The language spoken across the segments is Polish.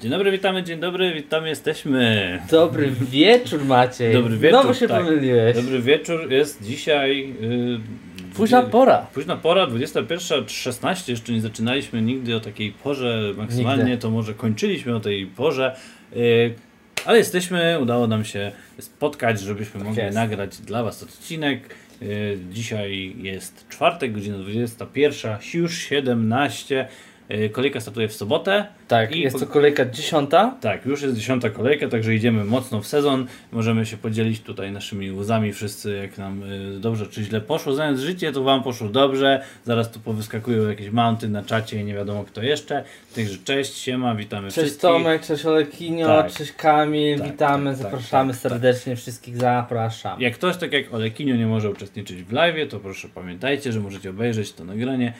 Dzień dobry, witamy, dzień dobry, witamy, jesteśmy. Dobry wieczór Maciej. Dobry wieczór, Znowu się tak. pomyliłeś. Dobry wieczór, jest dzisiaj... Yy, Późna dwie- pora. Późna pora, 21.16, jeszcze nie zaczynaliśmy nigdy o takiej porze, maksymalnie Nigdy. to może kończyliśmy o tej porze, yy, ale jesteśmy, udało nam się spotkać, żebyśmy mogli jest. nagrać dla Was odcinek. Yy, dzisiaj jest czwartek, godzina 21, już 17, yy, kolejka startuje w sobotę. Tak, I jest to kolejka dziesiąta. Tak, już jest dziesiąta kolejka, także idziemy mocno w sezon. Możemy się podzielić tutaj naszymi łzami wszyscy, jak nam y, dobrze czy źle poszło. Znając życie, to wam poszło dobrze. Zaraz tu powyskakują jakieś mounty na czacie i nie wiadomo kto jeszcze. Także cześć, siema, witamy Cześć wszystkich. Tomek, cześć Olekinio, Tak. cześć Kamil, Tak, witamy, tak, tak, zapraszamy tak, tak. serdecznie, wszystkich zapraszam. Jak ktoś, tak jak Olekinio, nie może uczestniczyć w live, to proszę pamiętajcie, że możecie obejrzeć to nagranie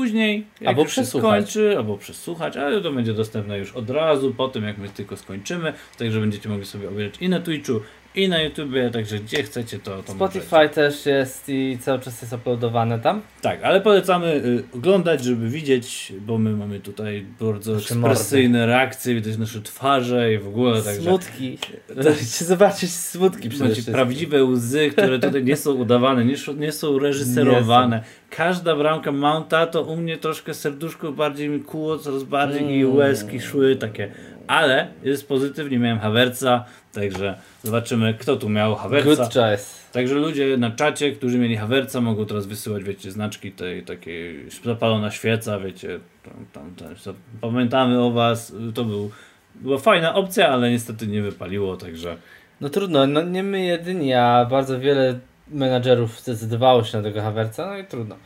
później, jak Albo już się przesłuchać. skończy, albo przesłuchać, ale to będzie dostępne już od razu, po tym jak my tylko skończymy, także będziecie mogli sobie obejrzeć i na Twitchu, i na YouTubie, także gdzie chcecie to, to możecie. Spotify też jest i cały czas jest uploadowane tam. Tak, ale polecamy y, oglądać, żeby widzieć, bo my mamy tutaj bardzo Nasze ekspresyjne reakcje, widać nasze twarze i w ogóle, także Smutki. Możecie zobaczyć smutki przede wszystkim. prawdziwe łzy, które tutaj nie są udawane, nie, są- nie są reżyserowane. Każda bramka Mounta to u mnie troszkę serduszko bardziej mi kuło, coraz bardziej i Mm. łezki szły takie. Ale jest pozytywnie, miałem Hawerca, także zobaczymy kto tu miał Hawerca. Good choice. Także ludzie na czacie, którzy mieli Hawerca, mogą teraz wysyłać, wiecie, znaczki tej takiej zapalona świeca, wiecie, tam, tam, tam, pamiętamy o was, to był, była fajna opcja, ale niestety nie wypaliło, także No trudno, no nie my jedyni, a bardzo wiele menadżerów zdecydowało się na tego Hawerca, no i trudno.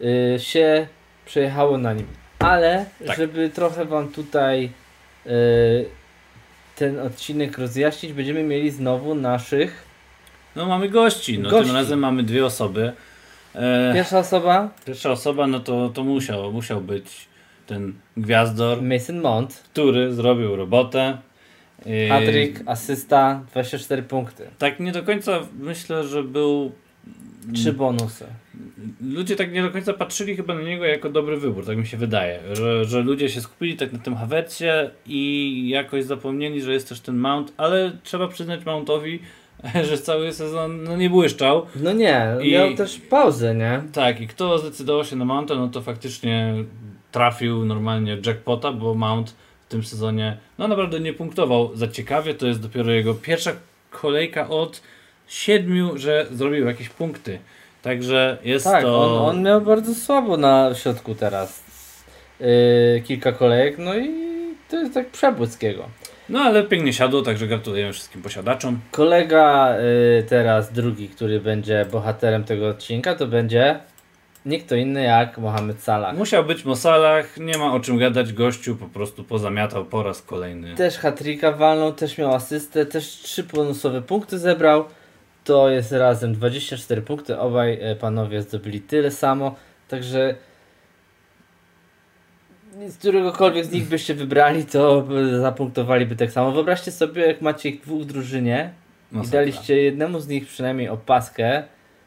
Yy, się przejechało na nim. Ale, Tak. żeby trochę wam tutaj yy, ten odcinek rozjaśnić, będziemy mieli znowu naszych. no mamy gości, no Gości. tym razem mamy dwie osoby. E, Pierwsza osoba, pierwsza osoba, no to, to musiał, musiał być ten gwiazdor, Mason Mount, który zrobił robotę. E, Patrick, asysta, 24 punkty. Tak nie do końca myślę, że był Trzy bonusy. ludzie tak nie do końca patrzyli chyba na niego jako dobry wybór, tak mi się wydaje, że, że ludzie się skupili tak na tym Havercie i jakoś zapomnieli, że jest też ten Mount, ale trzeba przyznać Mountowi, że cały sezon no, nie błyszczał. No nie, I- miał też pauzę, nie? Tak, i kto zdecydował się na Mounta, no to faktycznie trafił normalnie jackpota, bo Mount w tym sezonie no naprawdę nie punktował za ciekawie, to jest dopiero jego pierwsza kolejka od siedmiu, że zrobił jakieś punkty. Także jest Tak, to... on, on miał bardzo słabo na środku teraz. Yy, kilka kolejek, no i to jest tak przebłysk jego. No ale pięknie siadło, także gratulujemy wszystkim posiadaczom. Kolega y, teraz drugi, który będzie bohaterem tego odcinka, to będzie nie kto inny jak Mohamed Salah. Musiał być Mosalach, nie ma o czym gadać, gościu po prostu pozamiatał po raz kolejny. Też hat-tricka walnął, też miał asystę, też trzy bonusowe punkty zebrał. To jest razem 24 punkty. Obaj e, panowie zdobyli tyle samo. Także z któregokolwiek z nich byście wybrali, to by zapunktowaliby tak samo. Wyobraźcie sobie, jak macie ich dwóch w drużynie i Masakra. daliście jednemu z nich przynajmniej opaskę,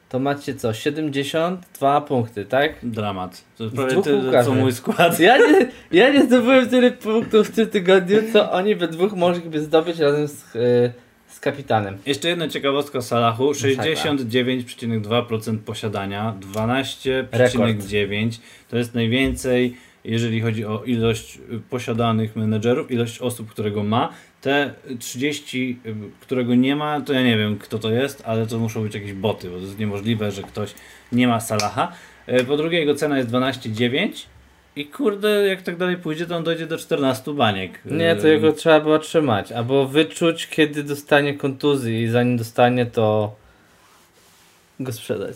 to macie co? 72 punkty, tak? Dramat. To prawie tyle, co mój skład. Ja nie, ja nie zdobyłem tyle punktów w tym tygodniu, co oni we dwóch mogliby zdobyć razem z, y, z kapitanem. Jeszcze jedna ciekawostka Salahu. 69,2% posiadania, 12,9% to jest najwięcej, jeżeli chodzi o ilość y, posiadanych menedżerów, ilość osób, którego ma. Te 30, y, którego nie ma, to ja nie wiem kto to jest, ale to muszą być jakieś boty, bo to jest niemożliwe, że ktoś nie ma Salaha. Y, Po drugie jego cena jest 12,9 i kurde, jak tak dalej pójdzie, to on dojdzie do 14 baniek. Nie, to jego trzeba było trzymać, albo wyczuć, kiedy dostanie kontuzji i zanim dostanie, to go sprzedać.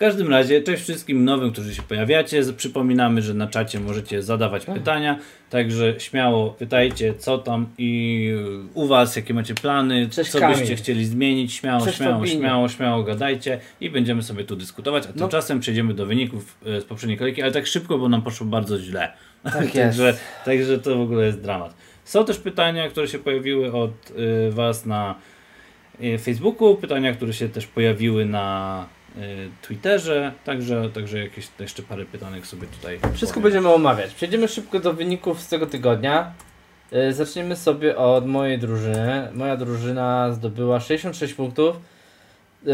W każdym razie, cześć wszystkim nowym, którzy się pojawiacie. Przypominamy, że na czacie możecie zadawać Tak. pytania, także śmiało pytajcie, co tam i u Was, jakie macie plany, Cześć, co Kamil. byście chcieli zmienić. Śmiało, Cześć, śmiało, Fabinie. śmiało, śmiało gadajcie i będziemy sobie tu dyskutować. A No. tymczasem przejdziemy do wyników y, z poprzedniej kolejki, ale tak szybko, bo nam poszło bardzo źle. Tak także, także to w ogóle jest dramat. Są też pytania, które się pojawiły od y, Was na y, Facebooku, pytania, które się też pojawiły na Twitterze, także, także jakieś jeszcze parę pytanek sobie tutaj. Wszystko powiem. będziemy omawiać. Przejdziemy szybko do wyników z tego tygodnia. E, zaczniemy sobie od mojej drużyny. Moja drużyna zdobyła 66 punktów. E,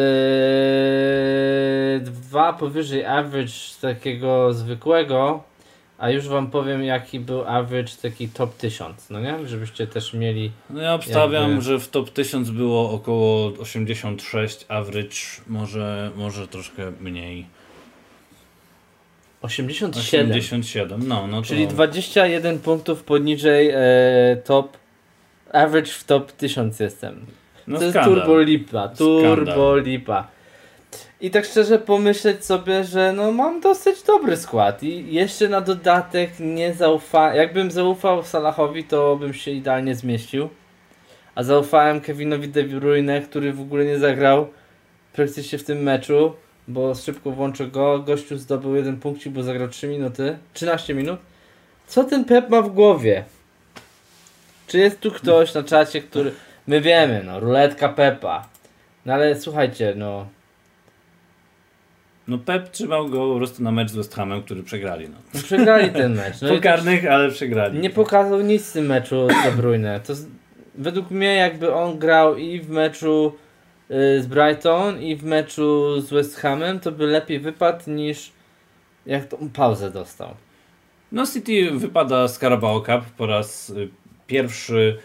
dwa powyżej average takiego zwykłego, a już wam powiem jaki był average taki top 1000, no nie? Żebyście też mieli... No ja obstawiam, jakby... że w top 1000 było około 86 average, może, może troszkę mniej. 87. 87, no, no to... Czyli 21 punktów poniżej e, top. Average w top 1000 jestem. No to skandal. jest turbo lipa. Turbo skandal. lipa. I tak szczerze pomyśleć sobie, że no mam dosyć dobry skład i jeszcze na dodatek nie zaufa. Jakbym zaufał Salahowi, to bym się idealnie zmieścił. A zaufałem Kevinowi De Bruyne, który w ogóle nie zagrał praktycznie w tym meczu bo szybko włączę go. Gościu zdobył jeden punkcik, bo zagrał 3 minuty, 13 minut. Co ten Pep ma w głowie? Czy jest tu ktoś na czacie, który... My wiemy, no, ruletka Pepa. No ale słuchajcie, no... No Pep trzymał go po prostu na mecz z West Hamem, który przegrali. No. no przegrali ten mecz. No po karnych, ale przegrali. Nie pokazał nic w tym meczu De Bruyne. To z... według mnie jakby on grał i w meczu Y, z Brighton i w meczu z West Hamem, to by lepiej wypadł niż jak tą pauzę dostał. No City wypada z Carabao Cup po raz y, pierwszy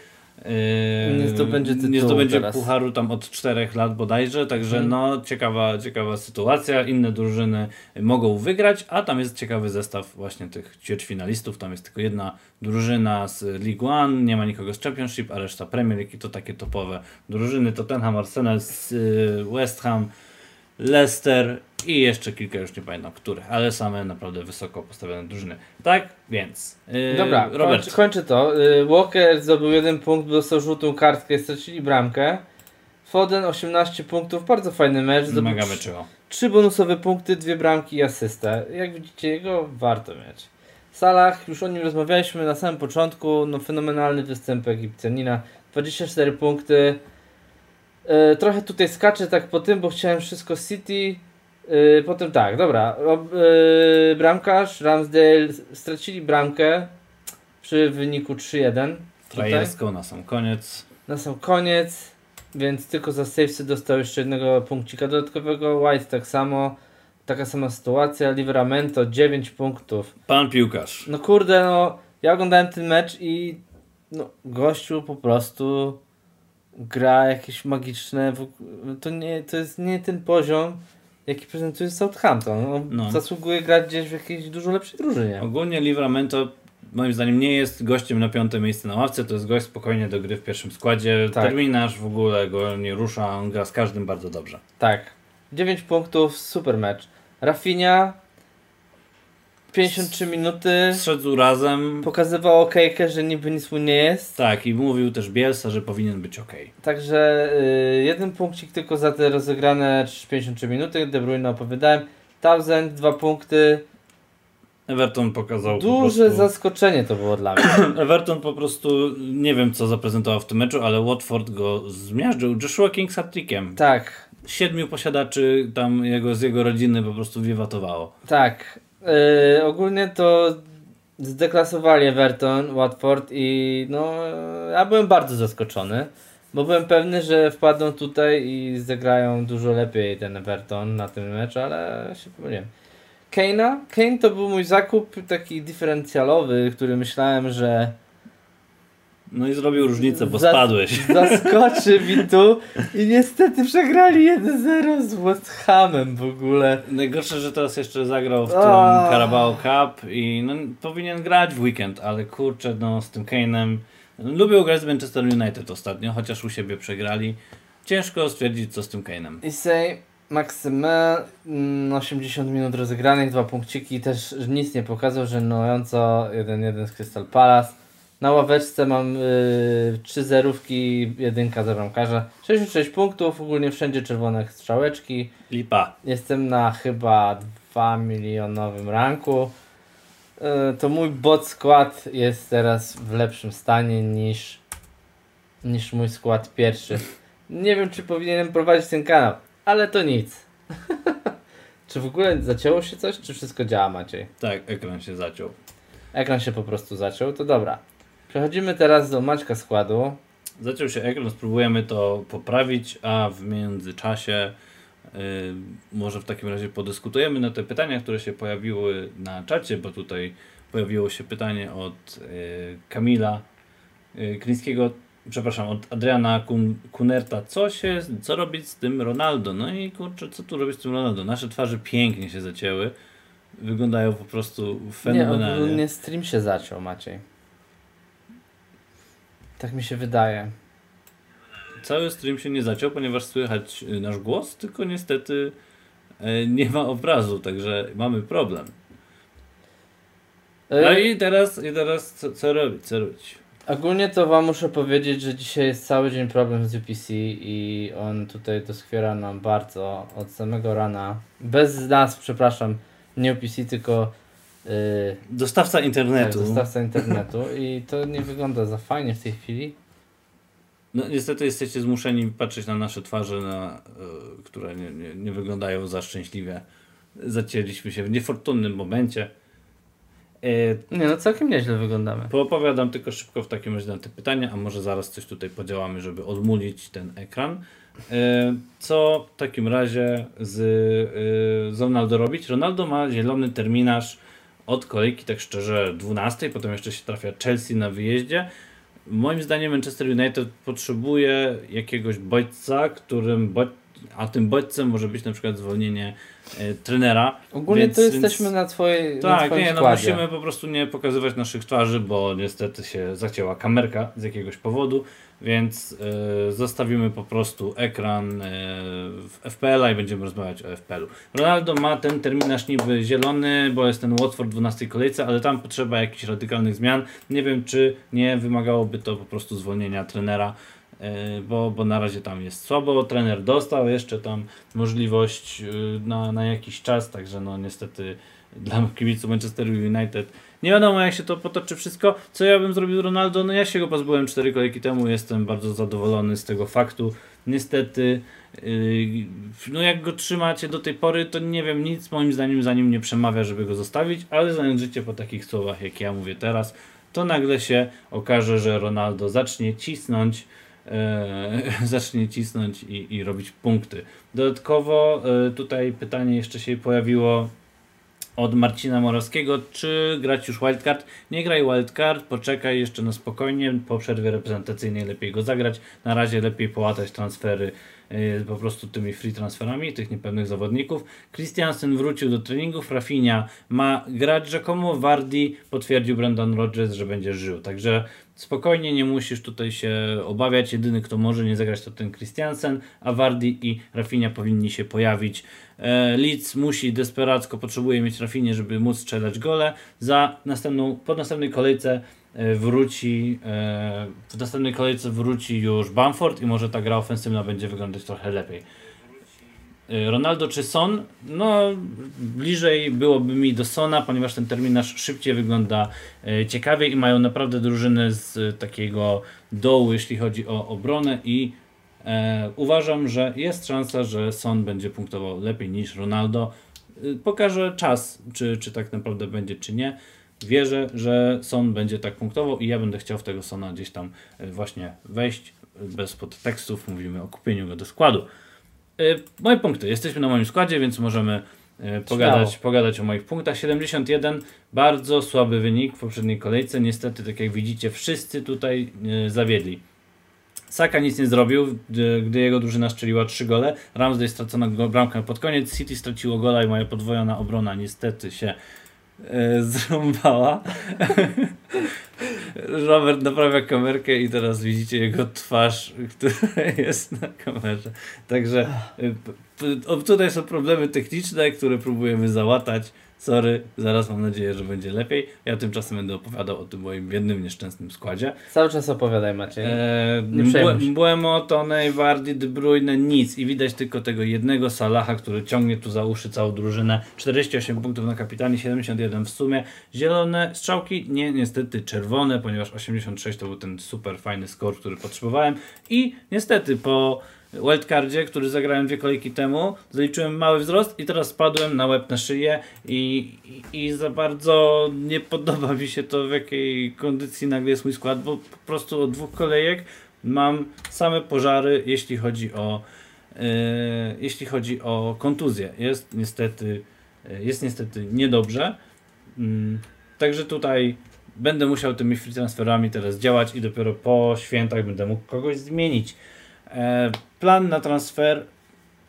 nie zdobędzie tytułu Nie zdobędzie teraz. pucharu tam od czterech lat bodajże, także hmm. no ciekawa, ciekawa sytuacja. Inne drużyny mogą wygrać, a tam jest ciekawy zestaw właśnie tych ćwierćfinalistów. Tam jest tylko jedna drużyna z League One, nie ma nikogo z Championship, a reszta Premier League i to takie topowe drużyny. Tottenham, Arsenal, y, West Ham, Leicester i jeszcze kilka, już nie pamiętam których, ale same naprawdę wysoko postawione drużyny. Tak, więc. Yy, Dobra, Robert. Kończę, kończę to. Yy, Walker zdobył jeden punkt, dostał żółtą kartkę, stracili bramkę. Foden 18 punktów, bardzo fajny mecz. Zdobył Mega meczyło. Trzy bonusowe punkty, dwie bramki i asystę. Jak widzicie, jego warto mieć. Salah, już o nim rozmawialiśmy na samym początku, no fenomenalny występ Egipcjanina. 24 punkty. Yy, trochę tutaj skaczę tak po tym, bo chciałem wszystko City Yy, potem tak, dobra. Yy, bramkarz, Ramsdale stracili bramkę przy wyniku 3-1. Trajersko na sam koniec. Na sam koniec, więc tylko za safety dostał jeszcze jednego punkcika dodatkowego. White tak samo. Taka sama sytuacja. Livramento 9 punktów. Pan piłkarz. No kurde, no ja oglądałem ten mecz i no, gościu po prostu gra jakieś magiczne. To, nie, to jest nie ten poziom jaki prezentuje Southampton. No, no. Zasługuje grać gdzieś w jakiejś dużo lepszej drużynie. Ogólnie Livramento moim zdaniem nie jest gościem na piąte miejsce na ławce, to jest gość spokojnie do gry w pierwszym składzie. Tak. Terminarz w ogóle go nie rusza, on gra z każdym bardzo dobrze. Tak. 9 punktów, super mecz. Rafinha 53 minuty. Zszedł razem. Pokazywał okejkę, że niby nic mu nie jest. Tak, i mówił też Bielsa, że powinien być ok. Także y, jeden punkcik tylko za te rozegrane 53 minuty. De Bruyne opowiadałem. Townsend, dwa punkty. Everton pokazał. Duże prostu... zaskoczenie to było dla mnie. Everton po prostu nie wiem co zaprezentował w tym meczu, ale Watford go zmiażdżył. Joshua King z Tak. Siedmiu posiadaczy tam jego, z jego rodziny po prostu wiewatowało. Tak. Yy, ogólnie to zdeklasowali Everton, Watford i no ja byłem bardzo zaskoczony, bo byłem pewny, że wpadną tutaj i zagrają dużo lepiej ten Everton na tym meczu, ale się pomyliłem. Kane'a? Kane to był mój zakup taki dyferencjalowy, który myślałem, że no i zrobił różnicę, bo Zas spadłeś. Zaskoczy mi tu i niestety przegrali 1-0 z West Hamem w ogóle. Najgorsze, że teraz jeszcze zagrał w tym Carabao Cup i no, powinien grać w weekend, ale kurczę, no z tym Kane'em. Lubił grać z Manchester United ostatnio, chociaż u siebie przegrali. Ciężko stwierdzić, co z tym Kane'em. I say Maksymę, 80 mm, minut rozegranych, dwa punkciki, też nic nie pokazał, że żenująco 1-1 z Crystal Palace. Na ławeczce mam y, trzy zerówki, jedynka za bramkarza. 66 punktów, ogólnie wszędzie czerwone strzałeczki. Lipa. Jestem na chyba 2 milionowym ranku. Y, to mój bot skład jest teraz w lepszym stanie niż, niż mój skład pierwszy. Nie wiem, czy powinienem prowadzić ten kanał, ale to nic. czy w ogóle zacięło się coś, czy wszystko działa, Maciej? Tak, ekran się zaciął. Ekran się po prostu zaciął, to dobra. Przechodzimy teraz do Maćka składu. Zaciął się ekran, spróbujemy to poprawić, a w międzyczasie yy, może w takim razie podyskutujemy na te pytania, które się pojawiły na czacie, bo tutaj pojawiło się pytanie od yy, Kamila yy, Klińskiego, przepraszam, od Adriana Kun Kunerta, co się, co robić z tym Ronaldo? No i kurczę, co tu robić z tym Ronaldo? Nasze twarze pięknie się zacięły, wyglądają po prostu fenomenalnie. Nie, nie stream się zaciął, Maciej. Tak mi się wydaje. Cały stream się nie zaciął, ponieważ słychać y, nasz głos, tylko niestety e, nie ma obrazu, także mamy problem. No e, i teraz, i teraz co, co robić? Co robić? Ogólnie to wam muszę powiedzieć, że dzisiaj jest cały dzień problem z UPC i on tutaj doskwiera nam bardzo od samego rana. Bez nas, przepraszam, nie UPC, tylko dostawca internetu. Tak, dostawca internetu i to nie wygląda za fajnie w tej chwili. No niestety jesteście zmuszeni patrzeć na nasze twarze, na, y, które nie, nie, nie wyglądają za szczęśliwie. Zacięliśmy się w niefortunnym momencie. E, nie, no całkiem nieźle wyglądamy. Poopowiadam tylko szybko w takim razie na te pytania, a może zaraz coś tutaj podziałamy, żeby odmulić ten ekran. Co w takim razie z, z Ronaldo robić? Ronaldo ma zielony terminarz od kolejki, tak szczerze, 12, potem jeszcze się trafia Chelsea na wyjeździe. Moim zdaniem Manchester United potrzebuje jakiegoś bodźca, którym bodź, a tym bodźcem może być na przykład zwolnienie e, trenera. Ogólnie więc, to jesteśmy więc, na twojej Tak, na nie, no musimy po prostu nie pokazywać naszych twarzy, bo niestety się zacięła kamerka z jakiegoś powodu, więc e, zostawimy po prostu ekran e, w FPL-a i będziemy rozmawiać o FPL-u. Ronaldo ma ten terminarz niby zielony, bo jest ten Watford w 12 kolejce, ale tam potrzeba jakichś radykalnych zmian. Nie wiem, czy nie wymagałoby to po prostu zwolnienia trenera E, bo, bo na razie tam jest słabo. Trener dostał jeszcze tam możliwość e, na, na jakiś czas, także no niestety dla kibiców Manchester United nie wiadomo jak się to potoczy wszystko. Co ja bym zrobił Ronaldo? No ja się go pozbyłem 4 kolejki temu, jestem bardzo zadowolony z tego faktu. Niestety e, no jak go trzymacie do tej pory, to nie wiem, nic moim zdaniem za nim nie przemawia, żeby go zostawić, ale znając życie po takich słowach, jak ja mówię teraz, to nagle się okaże, że Ronaldo zacznie cisnąć e, zacznie cisnąć i, i robić punkty. Dodatkowo e, tutaj pytanie jeszcze się pojawiło od Marcina Morawskiego, czy grać już wildcard? Nie graj wildcard, poczekaj jeszcze na spokojnie, po przerwie reprezentacyjnej lepiej go zagrać, na razie lepiej połatać transfery po prostu tymi free transferami tych niepewnych zawodników. Christiansen wrócił do treningów, Rafinha ma grać rzekomo, Wardi potwierdził Brandon Rodgers, że będzie żył, także Spokojnie, nie musisz tutaj się obawiać. Jedyny, kto może nie zagrać, to ten Christiansen, a Wardi i Rafinha powinni się pojawić. E, Leeds musi desperacko, potrzebuje mieć Rafinie, żeby móc strzelać gole. Za następną, po następnej kolejce wróci e, w następnej kolejce wróci już Bamford i może ta gra ofensywna będzie wyglądać trochę lepiej. Y, Ronaldo czy Son? No, bliżej byłoby mi do Sona, ponieważ ten terminarz szybciej wygląda ciekawiej i mają naprawdę drużynę z takiego dołu, jeśli chodzi o obronę i e, uważam, że jest szansa, że Son będzie punktował lepiej niż Ronaldo. E, pokaże czas, czy, czy tak naprawdę będzie, czy nie. Wierzę, że Son będzie tak punktował i ja będę chciał w tego Sona gdzieś tam właśnie wejść bez podtekstów. Mówimy o kupieniu go do składu. E, moje punkty. Jesteśmy na moim składzie, więc możemy e, pogadać, pogadać o moich punktach. 71, bardzo słaby wynik w poprzedniej kolejce. Niestety, tak jak widzicie, wszyscy tutaj e, zawiedli. Saka nic nie zrobił, gdy jego drużyna strzeliła 3 gole. Ramsdale stracono bramkę pod koniec. City straciło gola i moja podwojona obrona niestety się e, zrąbała. Robert naprawia kamerkę i teraz widzicie jego twarz, która jest na kamerze. Także y, tutaj są problemy techniczne, które próbujemy załatać. Sorry, zaraz mam nadzieję, że będzie lepiej. Ja tymczasem będę opowiadał o tym moim biednym, nieszczęsnym składzie. Cały czas opowiadaj Maciej. Eee, Błemo, Tony, Wardy, De Bruyne, nic. I widać tylko tego jednego Salaha, który ciągnie tu za uszy całą drużynę. 48 punktów na kapitanie, 71 w sumie. Zielone strzałki, nie niestety czerwone, ponieważ 86 to był ten super fajny skor, który potrzebowałem. I niestety po wildcardzie, który zagrałem dwie kolejki temu, zaliczyłem mały wzrost i teraz spadłem na łeb na szyję i, i, i, za bardzo nie podoba mi się to w jakiej kondycji nagle jest mój skład, bo po prostu od dwóch kolejek mam same pożary, jeśli chodzi o yy, jeśli chodzi o kontuzję. Jest niestety yy, jest niestety niedobrze. Yy, także tutaj będę musiał tymi free transferami teraz działać i dopiero po świętach będę mógł kogoś zmienić. E, plan na transfer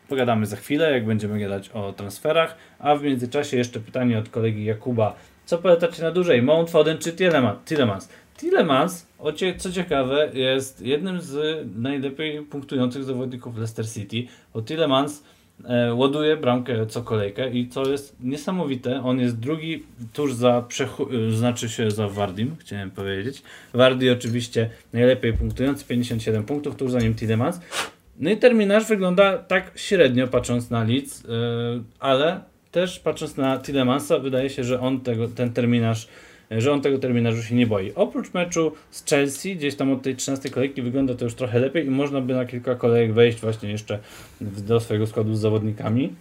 pogadamy za chwilę, jak będziemy gadać o transferach, a w międzyczasie jeszcze pytanie od kolegi Jakuba. Co polecacie na dłużej, Mount Foden czy Tillemans? Tillemans, co ciekawe, jest jednym z najlepiej punktujących zawodników Leicester City, bo Tillemans ładuje bramkę co kolejkę i co jest niesamowite, on jest drugi tuż za, znaczy się za Wardim, chciałem powiedzieć. Wardi oczywiście najlepiej punktujący, 57 punktów, tuż za nim Tillemans. No i terminarz wygląda tak średnio patrząc na Leeds, yy, ale też patrząc na Tillemansa wydaje się, że on tego, ten terminarz że on tego terminarzu się nie boi. Oprócz meczu z Chelsea, gdzieś tam od tej 13 kolejki wygląda to już trochę lepiej i można by na kilka kolejek wejść właśnie jeszcze do swojego składu z zawodnikami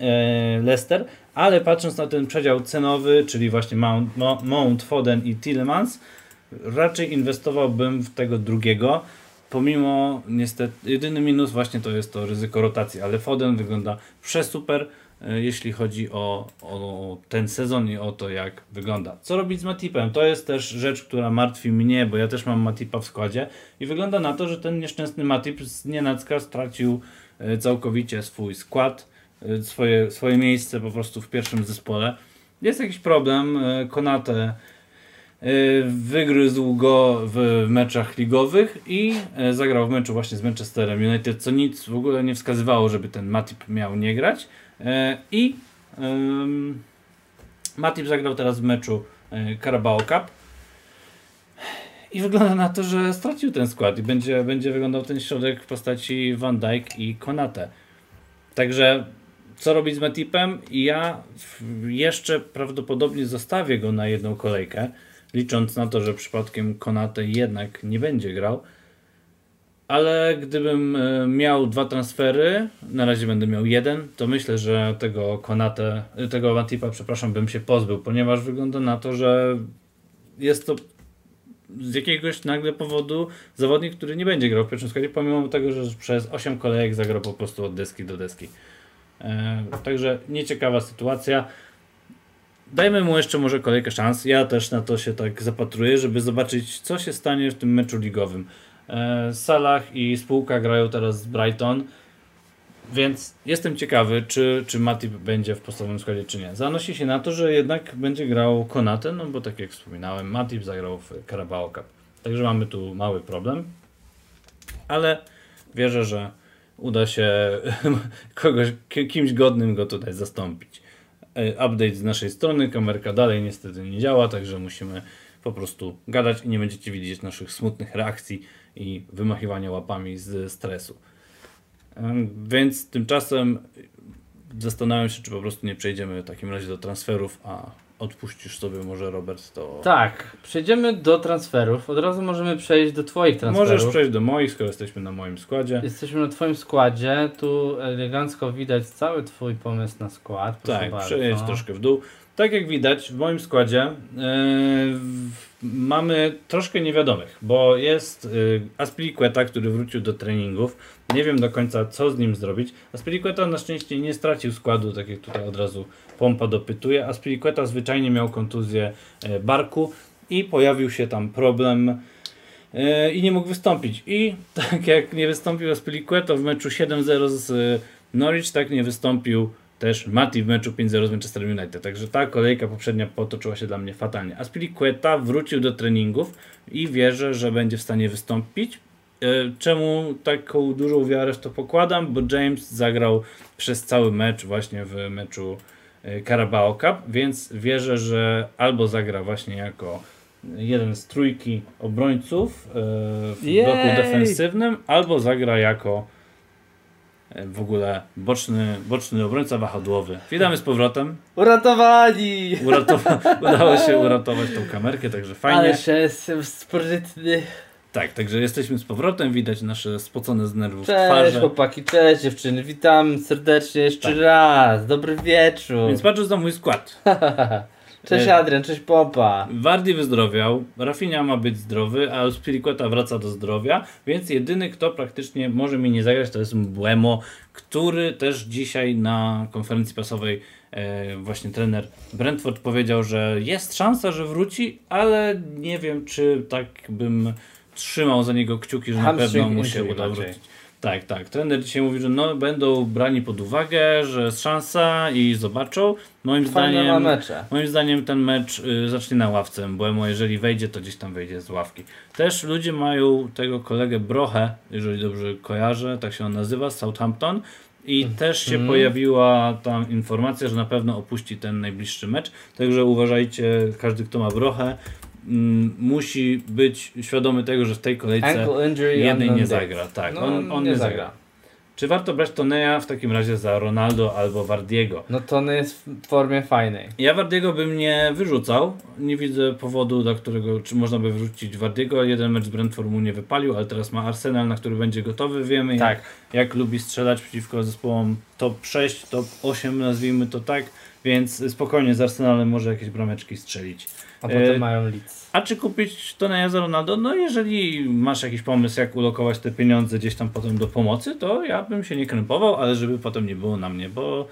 e, Leicester, ale patrząc na ten przedział cenowy, czyli właśnie Mount, Mount Foden i Tillemans, raczej inwestowałbym w tego drugiego, pomimo niestety, jedyny minus właśnie to jest to ryzyko rotacji, ale Foden wygląda przesuper, E, jeśli chodzi o, o ten sezon i o to, jak wygląda. Co robić z Matipem? To jest też rzecz, która martwi mnie, bo ja też mam Matipa w składzie i wygląda na to, że ten nieszczęsny Matip z nienacka stracił e, całkowicie swój skład, e, swoje, swoje miejsce po prostu w pierwszym zespole. Jest jakiś problem, Konate wygryzł go w meczach ligowych i zagrał w meczu właśnie z Manchesterem United, co nic w ogóle nie wskazywało, żeby ten Matip miał nie grać. E, I Matip zagrał teraz w meczu e, Carabao Cup. I wygląda na to, że stracił ten skład i będzie, będzie wyglądał ten środek w postaci Van Dijk i Konate. Także co robić z Matipem? Ja jeszcze prawdopodobnie zostawię go na jedną kolejkę, licząc na to, że przypadkiem Konate jednak nie będzie grał ale gdybym e, miał dwa transfery, na razie będę miał jeden, to myślę, że tego Konate, tego Matipa, przepraszam, bym się pozbył, ponieważ wygląda na to, że jest to z jakiegoś nagle powodu zawodnik, który nie będzie grał w pierwszym składzie, pomimo tego, że przez 8 kolejek zagrał po prostu od deski do deski. E, także nieciekawa sytuacja. Dajmy mu jeszcze może kolejkę szans. Ja też na to się tak zapatruję, żeby zobaczyć, co się stanie w tym meczu ligowym. E, Salah i spółka grają teraz z Brighton. Więc jestem ciekawy, czy, czy Matip będzie w podstawowym składzie, czy nie. Zanosi się na to, że jednak będzie grał Konate, no bo tak jak wspominałem, Matip zagrał w Carabao Cup. Także mamy tu mały problem. Ale wierzę, że uda się kogoś, kimś godnym go tutaj zastąpić. E, update z naszej strony, kamerka dalej niestety nie działa, także musimy po prostu gadać i nie będziecie widzieć naszych smutnych reakcji i wymachiwania łapami z stresu. Więc tymczasem zastanawiam się, czy po prostu nie przejdziemy w takim razie do transferów, a odpuścisz sobie może Robert to. Tak, przejdziemy do transferów. Od razu możemy przejść do Twoich transferów. Możesz przejść do moich, skoro jesteśmy na moim składzie. Jesteśmy na Twoim składzie. Tu elegancko widać cały Twój pomysł na skład. tak, przejdź troszkę w dół. Tak jak widać w moim składzie yy, mamy troszkę niewiadomych, bo jest yy, Aspilicueta, który wrócił do treningów. Nie wiem do końca co z nim zrobić. Aspilicueta na szczęście nie stracił składu, tak jak tutaj od razu pompa dopytuje. Aspilicueta zwyczajnie miał kontuzję yy, barku i pojawił się tam problem i nie mógł wystąpić. I tak jak nie wystąpił Aspilicueta w meczu 7-0 z Norwich, tak nie wystąpił też Mati w meczu 5-0 z Manchester United. Także ta kolejka poprzednia potoczyła się dla mnie fatalnie. Aspilicueta wrócił do treningów i wierzę, że będzie w stanie wystąpić. E, czemu taką dużą wiarę w to pokładam? Bo James zagrał przez cały mecz właśnie w meczu e, Carabao Cup, więc wierzę, że albo zagra właśnie jako jeden z trójki obrońców e, w Jej! bloku defensywnym, albo zagra jako w ogóle boczny, boczny obrońca wahadłowy. Witamy z powrotem. Uratowali! Uratowa udało się uratować tą kamerkę, także fajnie. Ale jestem sprytny. Tak, także jesteśmy z powrotem, widać nasze spocone z nerwów cześć, twarze. Cześć chłopaki, cześć dziewczyny, witam serdecznie jeszcze tak. raz, dobry wieczór. Więc patrząc na mój skład. cześć e, Adrian, cześć Popa. Wardy wyzdrowiał, Rafinha ma być zdrowy, a Spiriqueta wraca do zdrowia, więc jedyny kto praktycznie może mi nie zagrać to jest Mbłemo, który też dzisiaj na konferencji prasowej e, właśnie trener Brentford powiedział, że jest szansa, że wróci, ale nie wiem czy tak bym trzymał za niego kciuki, że na pewno mu się uda wrócić. Tak, tak. Trener dzisiaj mówi, że no, będą brani pod uwagę, że jest szansa i zobaczą. Moim zdaniem, moim zdaniem ten mecz y, zacznie na ławce bo jeżeli wejdzie, to gdzieś tam wejdzie z ławki. Też ludzie mają tego kolegę Brochę, jeżeli dobrze kojarzę, tak się on nazywa, z Southampton. I mm. też się mm. pojawiła tam informacja, że na pewno opuści ten najbliższy mecz. Także uważajcie, każdy kto ma brochę, Mm, musi być świadomy tego, że w tej kolejce jednej nie zagra. Tak, no, on, on nie, nie zagra. zagra. Czy warto brać Toneja w takim razie za Ronaldo albo Wardiego? No Tony jest w formie fajnej. Ja Wardiego bym nie wyrzucał. Nie widzę powodu, dla którego czy można by wyrzucić Wardiego. Jeden mecz z Brentford mu nie wypalił, ale teraz ma Arsenal, na który będzie gotowy. Wiemy tak. jak, jak lubi strzelać przeciwko zespołom top 6, top 8 nazwijmy to tak. Więc spokojnie z Arsenalem może jakieś brameczki strzelić. A potem e, mają Leeds. A czy kupić Toneja za Ronaldo? No jeżeli masz jakiś pomysł, jak ulokować te pieniądze gdzieś tam potem do pomocy, to ja bym się nie krępował, ale żeby potem nie było na mnie, bo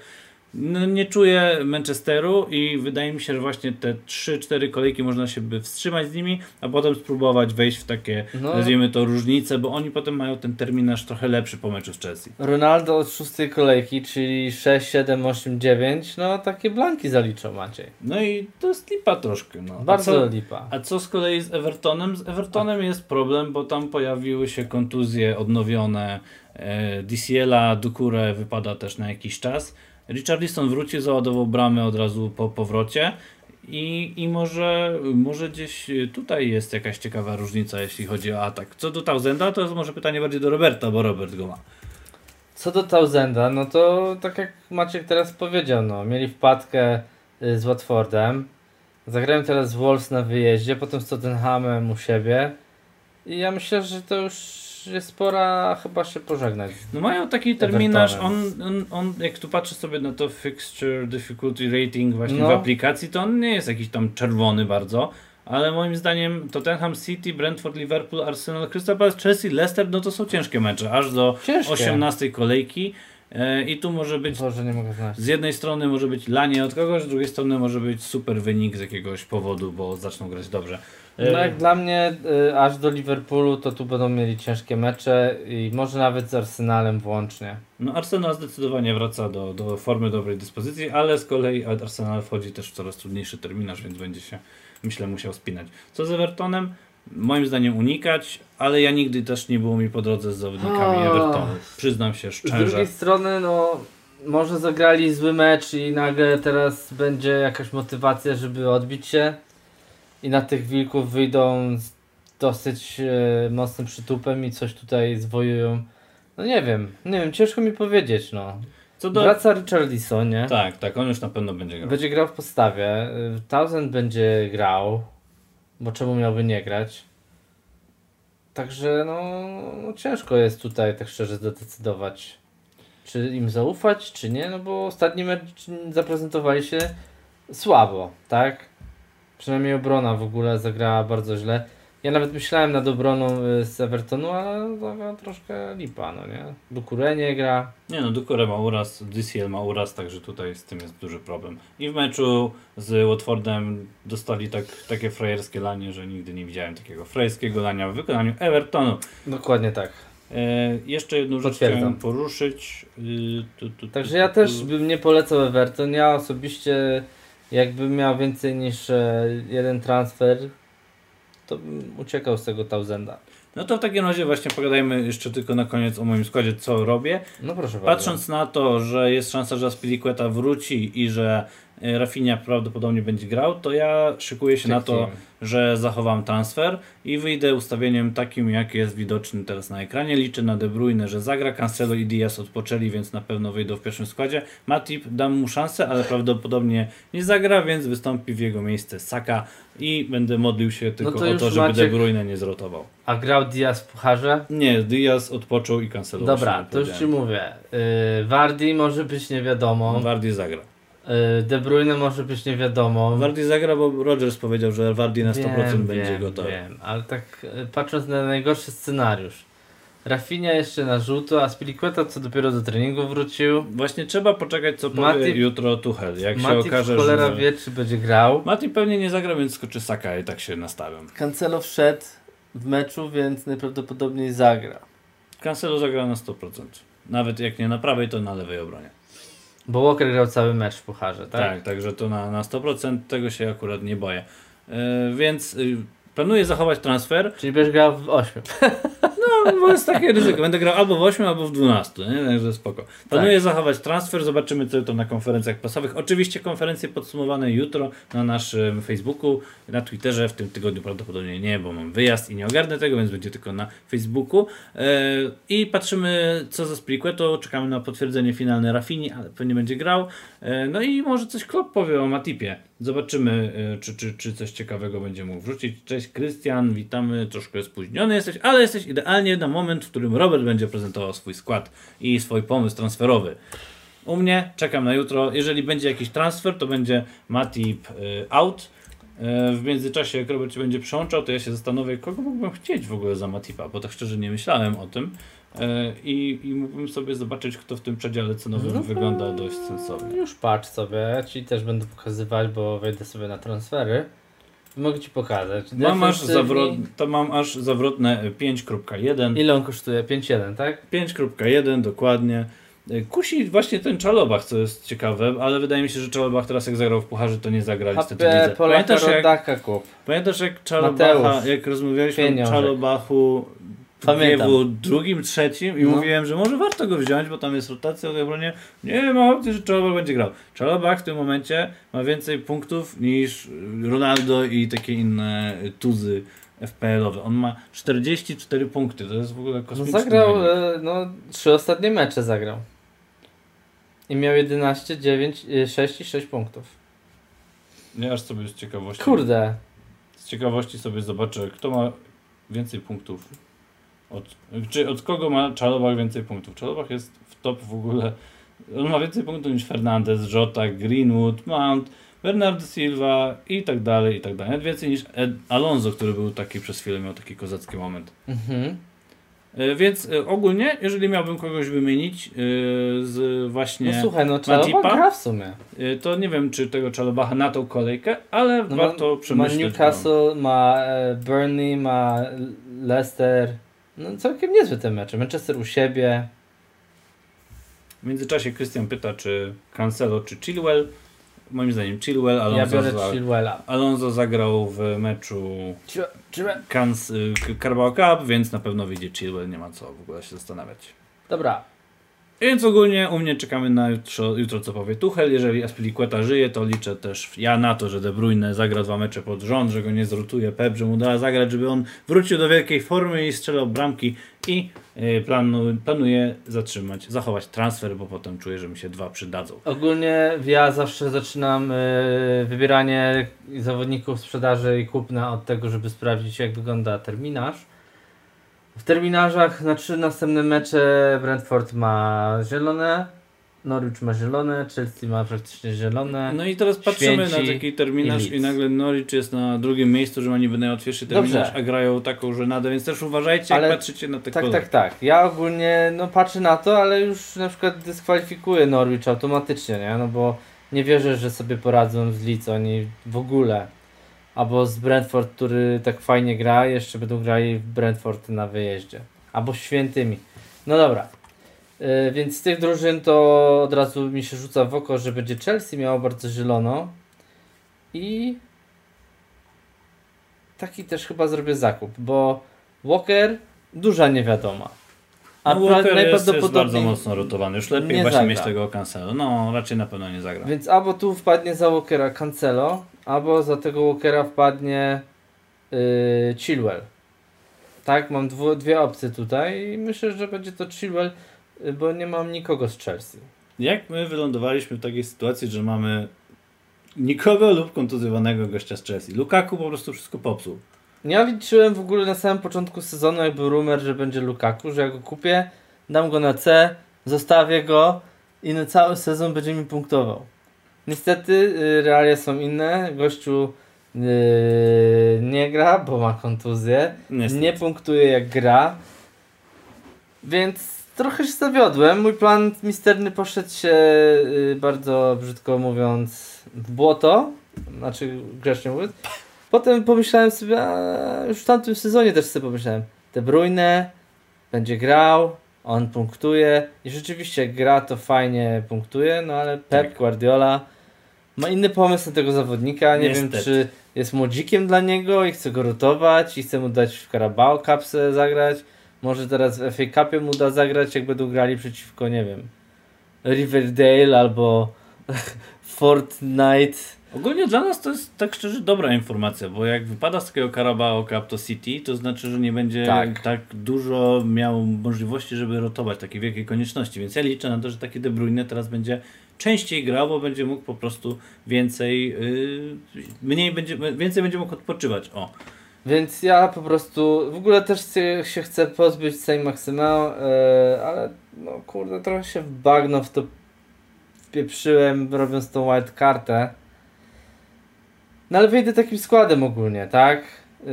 no, nie czuję Manchesteru i wydaje mi się, że właśnie te 3-4 kolejki można się by wstrzymać z nimi, a potem spróbować wejść w takie, no. nazwijmy to, różnice, bo oni potem mają ten terminarz trochę lepszy po meczu z Chelsea. Ronaldo od szóstej kolejki, czyli 6, 7, 8, 9, no takie blanki zaliczą Maciej. No i to jest lipa troszkę. No. Bardzo a co, lipa. A co z kolei z Evertonem? Z Evertonem jest problem, bo tam pojawiły się kontuzje odnowione, e, DCL-a, Dukure wypada też na jakiś czas. Richardson wrócił, załadował bramę od razu po powrocie. I, I może, może gdzieś tutaj jest jakaś ciekawa różnica, jeśli chodzi o atak. Co do Tausenda, to jest może pytanie bardziej do Roberta, bo Robert go ma. Co do Tausenda, no to tak jak Maciek teraz powiedział, no, mieli wpadkę y, z Watfordem, zagrają teraz Wolves na wyjeździe, potem z Tottenhamem u siebie i ja myślę, że to już jest pora chyba się pożegnać. No mają taki terminarz, on, on, on jak tu patrzę sobie na to fixture difficulty rating właśnie no. w aplikacji, to on nie jest jakiś tam czerwony bardzo, ale moim zdaniem Tottenham City, Brentford, Liverpool, Arsenal, Crystal Palace, Chelsea, Leicester, no to są ciężkie mecze, aż do Ciężkie. 18 kolejki. E, I tu może być. Boże. Z jednej strony może być lanie od kogoś, z drugiej strony może być super wynik z jakiegoś powodu, bo zaczną grać dobrze. No jak dla mnie y, aż do Liverpoolu to tu będą mieli ciężkie mecze i może nawet z Arsenalem włącznie. No Arsenal zdecydowanie wraca do, do formy dobrej dyspozycji, ale z kolei Arsenal wchodzi też w coraz trudniejszy terminarz, więc będzie się myślę musiał spinać. Co z Evertonem? Moim zdaniem unikać, ale ja nigdy też nie było mi po drodze z zawodnikami. Evertonu. Przyznam się szczerze. Z drugiej strony no może zagrali zły mecz i nagle teraz będzie jakaś motywacja, żeby odbić się i na tych wilków wyjdą z dosyć e, mocnym przytupem i coś tutaj zwojują. No nie wiem, nie wiem, ciężko mi powiedzieć, no. Co do... Wraca Richarlison, nie? Tak, tak, on już na pewno będzie grał. Będzie grał w podstawie. E, Thousand będzie grał, bo czemu miałby nie grać? Także no, no ciężko jest tutaj tak szczerze zdecydować, czy im zaufać, czy nie, no bo ostatni mecz zaprezentowali się słabo, tak? Przynajmniej obrona w ogóle zagrała bardzo źle. Ja nawet myślałem nad obroną y, z Evertonu, ale to troszkę lipa, no nie? Dukure nie gra. Nie no, Dukure ma uraz, DCL ma uraz, także tutaj z tym jest duży problem. I w meczu z Watfordem dostali tak, takie frajerskie lanie, że nigdy nie widziałem takiego frajerskiego lania w wykonaniu Evertonu. Dokładnie tak. E, jeszcze jedną rzecz chciałem poruszyć. Y, tu, tu, Także tu, ja też bym nie polecał Everton. Ja osobiście Jakbym miał więcej niż e, jeden transfer, to bym uciekał z tego Tausenda. No to w takim razie właśnie pogadajmy jeszcze tylko na koniec o moim składzie, co robię. No proszę Patrząc bardzo. na to, że jest szansa, że Spiliqueta wróci i że Rafinha prawdopodobnie będzie grał, to ja szykuję się na to, że zachowam transfer i wyjdę ustawieniem takim, jak jest widoczny teraz na ekranie. Liczę na De Bruyne, że zagra. Cancelo i Diaz odpoczęli, więc na pewno wyjdą w pierwszym składzie. Matip dam mu szansę, ale prawdopodobnie nie zagra, więc wystąpi w jego miejsce Saka i będę modlił się tylko no to o to, żeby Maciek... De Bruyne nie zrotował. A grał Diaz w pucharze? Nie, Diaz odpoczął i Cancelo. Dobra, to już Ci mówię. Yy, Wardi może być nie wiadomo. Wardi zagra. Y, De Bruyne może być nie wiadomo. Wardy zagra, bo Rogers powiedział, że Wardy na 100% wiem, będzie wiem, gotowy. Wiem, ale tak y, patrząc na najgorszy scenariusz. Rafinha jeszcze na żółto, a Spiliqueta co dopiero do treningu wrócił. Właśnie trzeba poczekać co powie Matip, jutro Tuchel, jak Matip się okaże, cholera że... wie czy będzie grał. Matip pewnie nie zagra, więc skoczy Saka i tak się nastawiam. Cancelo wszedł w meczu, więc najprawdopodobniej zagra. Cancelo zagra na 100%. Nawet jak nie na prawej, to na lewej obronie. Bo Walker grał cały mecz w pucharze, tak? Tak, także to na, na 100% tego się akurat nie boję. Yy, więc yy, planuję zachować transfer. Czyli będziesz grał w 8. No, bo jest takie ryzyko. Będę grał albo w 8, albo w 12, nie? Także spoko. Planuję tak. zachować transfer, zobaczymy co to na konferencjach prasowych. Oczywiście konferencje podsumowane jutro na naszym Facebooku, na Twitterze w tym tygodniu prawdopodobnie nie, bo mam wyjazd i nie ogarnę tego, więc będzie tylko na Facebooku. Yy, I patrzymy co za to czekamy na potwierdzenie finalne Rafini, ale pewnie będzie grał. Yy, no i może coś Klopp powie o Matipie. Zobaczymy, yy, czy, czy, czy coś ciekawego będzie mógł wrzucić. Cześć Krystian, witamy, troszkę spóźniony jesteś, ale jesteś idealnie na moment, w którym Robert będzie prezentował swój skład i swój pomysł transferowy. U mnie czekam na jutro. Jeżeli będzie jakiś transfer, to będzie Matip out E, w międzyczasie, jak Robert się będzie przełączał, to ja się zastanowię, kogo mógłbym chcieć w ogóle za Matipa, bo tak szczerze nie myślałem o tym. E, I, i mógłbym sobie zobaczyć, kto w tym przedziale cenowym no, wygląda dość sensownie. Już patrz sobie, ci też będę pokazywać, bo wejdę sobie na transfery. Mogę ci pokazać. Mam aż, zawrot, to mam aż zawrotne 5.1. Ile on kosztuje? 5.1, tak? 5.1 dokładnie. Kusi właśnie ten Czalobach, co jest ciekawe, ale wydaje mi się, że Czalobach teraz jak zagrał w Pucharze, to nie zagra niestety widzę. Pamiętasz jak, pamiętasz jak Czalobacha, jak rozmawialiśmy Pieniążek. o Czalobachu w drugim, trzecim i no. mówiłem, że może warto go wziąć, bo tam jest rotacja w obronie. Nie ma opcji, że Czalobach będzie grał. Czalobach w tym momencie ma więcej punktów niż Ronaldo i takie inne tuzy FPL-owe. On ma 44 punkty, to jest w ogóle kosmiczne. No zagrał, e, no trzy ostatnie mecze zagrał. I miał 11, 9, 6 i 6 punktów. Nie aż sobie z ciekawości. Kurde. Z ciekawości sobie zobaczę, kto ma więcej punktów. Od, czy od kogo ma Czalobach więcej punktów? Czalobach jest w top w ogóle. On ma więcej punktów niż Fernandez, Jota, Greenwood, Mount, Bernardo Silva i tak dalej, i tak dalej. Nawet więcej niż Ed Alonso, który był taki przez chwilę, miał taki kozacki moment. Mhm. E, więc e, ogólnie, jeżeli miałbym kogoś wymienić e, z właśnie No słuchaj, no Matipa, gra w sumie. to nie wiem, czy tego Czalobacha na tą kolejkę, ale no warto ma, przemyśleć. Ma Newcastle, ma Burnley, ma Leicester. No całkiem niezłe te mecze. Manchester u siebie. W międzyczasie Krystian pyta, czy Cancelo, czy Chilwell. Moim zdaniem Chilwell. Alonso, ja biorę Chilwella. Alonso zagrał w meczu Cans, y, Carabao Cup, więc na pewno wyjdzie Chilwell, nie ma co w ogóle się zastanawiać. Dobra. Więc ogólnie u mnie czekamy na jutro, jutro co powie Tuchel. Jeżeli Aspilicueta żyje, to liczę też ja na to, że De Bruyne zagra dwa mecze pod rząd, że go nie zrotuje Pep, że mu da zagrać, żeby on wrócił do wielkiej formy i strzelał bramki i y, planu, planuję zatrzymać, zachować transfer, bo potem czuję, że mi się dwa przydadzą. Ogólnie ja zawsze zaczynam y, wybieranie zawodników sprzedaży i kupna od tego, żeby sprawdzić jak wygląda terminarz w terminarzach na trzy następne mecze Brentford ma zielone, Norwich ma zielone, Chelsea ma praktycznie zielone. No i teraz patrzymy Święci na taki terminarz i, i, nagle Norwich jest na drugim miejscu, że ma niby najłatwiejszy terminarz, Dobrze. a grają taką żenadę, więc też uważajcie, ale jak patrzycie na te Tak, kolory. tak, tak. Ja ogólnie no, patrzę na to, ale już na przykład dyskwalifikuję Norwich automatycznie, nie? No bo nie wierzę, że sobie poradzą z Leeds, oni w ogóle albo z Brentford, który tak fajnie gra, jeszcze będą grali w Brentford na wyjeździe. Albo świętymi. No dobra. Yy, więc z tych drużyn to od razu mi się rzuca w oko, że będzie Chelsea miało bardzo zielono. I taki też chyba zrobię zakup, bo Walker duża niewiadoma. A no, Walker jest, jest bardzo mocno rotowany. Już lepiej właśnie zagra. mieć tego Cancelo. No, raczej na pewno nie zagra. Więc albo tu wpadnie za Walkera Cancelo, albo za tego Walkera wpadnie yy, Chilwell. Tak, mam dwu, dwie opcje tutaj i myślę, że będzie to Chilwell, yy, bo nie mam nikogo z Chelsea. Jak my wylądowaliśmy w takiej sytuacji, że mamy nikogo lub kontuzjowanego gościa z Chelsea? Lukaku po prostu wszystko popsuł. Ja liczyłem w ogóle na samym początku sezonu, jak był rumer, że będzie Lukaku, że ja go kupię, dam go na C, zostawię go i na cały sezon będzie mi punktował. Niestety y, realia są inne. Gościu yy, nie gra, bo ma kontuzję. Niestety. Nie punktuje jak gra. Więc trochę się zawiodłem. Mój plan misterny poszedł się yy, bardzo brzydko mówiąc w błoto. Znaczy grzecznie mówiąc. Potem pomyślałem sobie, a już w tamtym sezonie też sobie pomyślałem, De Bruyne będzie grał, on punktuje i rzeczywiście gra to fajnie punktuje, no ale Pep tak. Guardiola ma inny pomysł na tego zawodnika, nie Niestety. wiem czy jest młodzikiem dla niego i chce go rotować i chce mu dać w Carabao Cup zagrać, może teraz w FA Cupie mu da zagrać jak będą grali przeciwko, nie wiem, Riverdale albo Fortnite Ogólnie dla nas to jest tak szczerze dobra informacja, bo jak wypada z takiego Carabao Cup to City, to znaczy, że nie będzie tak. tak dużo miał możliwości, żeby rotować takiej wielkiej konieczności, więc ja liczę na to, że taki De Bruyne teraz będzie częściej grał, bo będzie mógł po prostu więcej, yy, mniej będzie, więcej będzie mógł odpoczywać. O. Więc ja po prostu w ogóle też się chcę pozbyć Saint Maximał, yy, ale no kurde, trochę się w bagno w to wpieprzyłem robiąc tą white kartę. No ale wyjdę takim składem ogólnie, tak?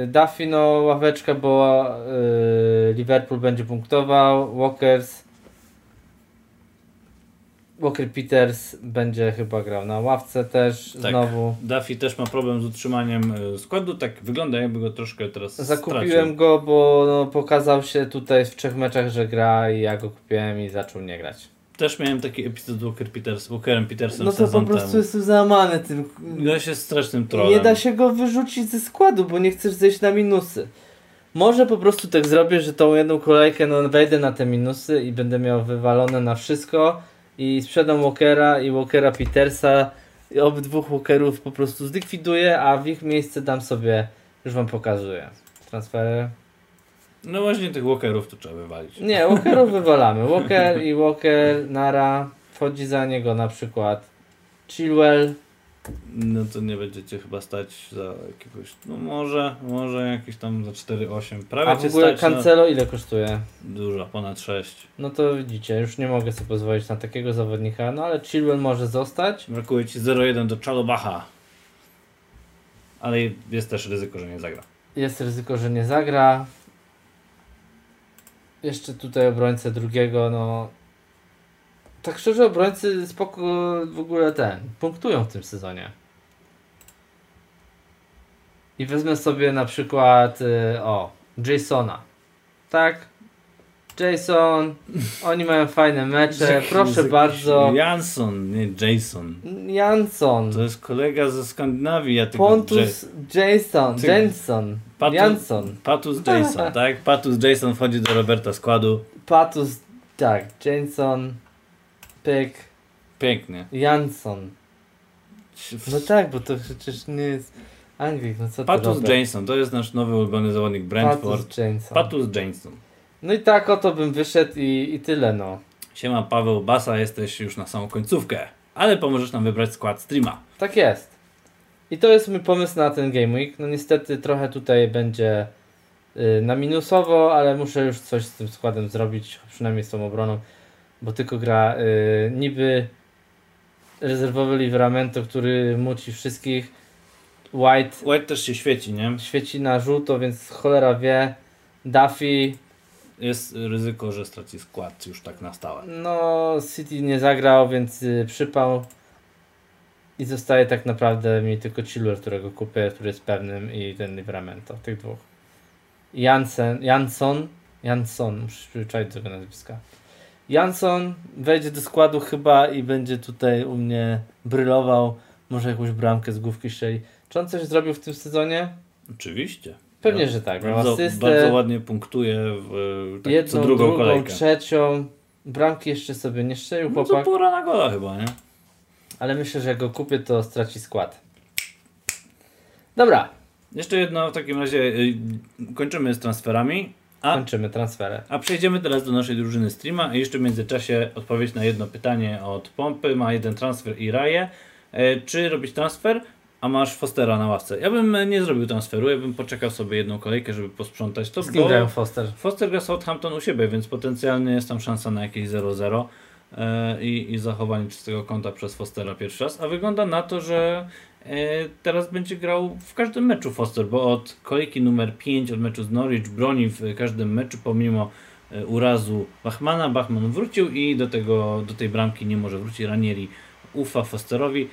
Duffy no ławeczka, bo yy, Liverpool będzie punktował, Walkers Walker Peters będzie chyba grał na ławce też tak. znowu. Duffy też ma problem z utrzymaniem y, składu, tak wygląda jakby go troszkę teraz Zakupiłem stracił. go, bo no, pokazał się tutaj w trzech meczach, że gra i ja go kupiłem i zaczął nie grać. Też miałem taki epizod z Walker Peters, Walkerem Petersem No to po prostu temu. jestem załamany tym. Gość jest strasznym trollem. Nie da się go wyrzucić ze składu, bo nie chcesz zejść na minusy. Może po prostu tak zrobię, że tą jedną kolejkę no, wejdę na te minusy i będę miał wywalone na wszystko i sprzedam Walkera i Walkera Petersa i obydwóch Walkerów po prostu zlikwiduję, a w ich miejsce dam sobie, już wam pokazuję, transfery. No właśnie tych walkerów to trzeba wywalić. Nie, walkerów wywalamy. Walker i walker nara. Wchodzi za niego na przykład Chilwell. No to nie będziecie chyba stać za jakiegoś, no może, może jakieś tam za 4-8. Prawie A w ogóle stać Cancelo na... ile kosztuje? Dużo, ponad 6. No to widzicie, już nie mogę sobie pozwolić na takiego zawodnika, no ale Chilwell może zostać. Brakuje ci 0-1 do Chalobacha. Ale jest też ryzyko, że nie zagra. Jest ryzyko, że nie zagra jeszcze tutaj obrońcę drugiego, no tak szczerze obrońcy spoko w ogóle ten, punktują w tym sezonie. I wezmę sobie na przykład y, o, Jasona. Tak? Jason, oni mają fajne mecze, proszę bardzo. Jansson, nie Jason. Jansson. To jest kolega ze Skandynawii. Ja Pontus Jason, ty... Jason. Patu, Jansson. Patus Jason, tak? Patus Jason wchodzi do Roberta składu. Patus, tak, Jason, Pyk. Pięknie. Jansson. No tak, bo to przecież nie jest Anglik, no co Patus Jason, to jest nasz nowy ulubiony zawodnik Brentford. Patus Jason. Patus Jason. No i tak oto bym wyszedł i, i tyle no. Siema Paweł Basa, jesteś już na samą końcówkę, ale pomożesz nam wybrać skład streama. Tak jest. I to jest mój pomysł na ten Game Week. No niestety trochę tutaj będzie yy, na minusowo, ale muszę już coś z tym składem zrobić, przynajmniej z tą obroną, bo tylko gra yy, niby rezerwowy Livramento, który muci wszystkich. White. White też się świeci, nie? Świeci na żółto, więc cholera wie. Duffy. Jest ryzyko, że straci skład już tak na stałe. No, City nie zagrał, więc yy, przypał. I zostaje tak naprawdę mi tylko Chilwell, którego kupię, który jest pewnym i ten Livramento, tych dwóch. Jansen, Jansson, Jansson, muszę przyzwyczaić do tego nazwiska. Jansson wejdzie do składu chyba i będzie tutaj u mnie brylował, może jakąś bramkę z główki strzeli. Czy on coś zrobił w tym sezonie? Oczywiście. Pewnie, że tak. Miał bardzo, asystę, bardzo ładnie punktuje w tak, jedną, co drugą, drugą kolejkę. trzecią. Bramki jeszcze sobie nie strzelił no chłopak. to pora na gola chyba, nie? Ale myślę, że jak go kupię, to straci skład. Dobra. Jeszcze jedno w takim razie. Y, kończymy z transferami. A, Kończymy transfery. A przejdziemy teraz do naszej drużyny streama. I jeszcze w międzyczasie odpowiedź na jedno pytanie od Pompy. Ma jeden transfer i raje. E, czy robić transfer? a masz Fostera na ławce. Ja bym nie zrobił transferu, ja bym poczekał sobie jedną kolejkę, żeby posprzątać to. Z kim grają Foster? Foster gra Southampton u siebie, więc potencjalnie jest tam szansa na jakieś 0-0 e, i, i zachowanie czystego konta przez Fostera pierwszy raz. A wygląda na to, że teraz będzie grał w każdym meczu Foster, bo od kolejki numer 5 od meczu z Norwich broni w każdym meczu pomimo e, urazu Bachmana. Bachman wrócił i do, tego, do tej bramki nie może wrócić. Ranieri ufa Fosterowi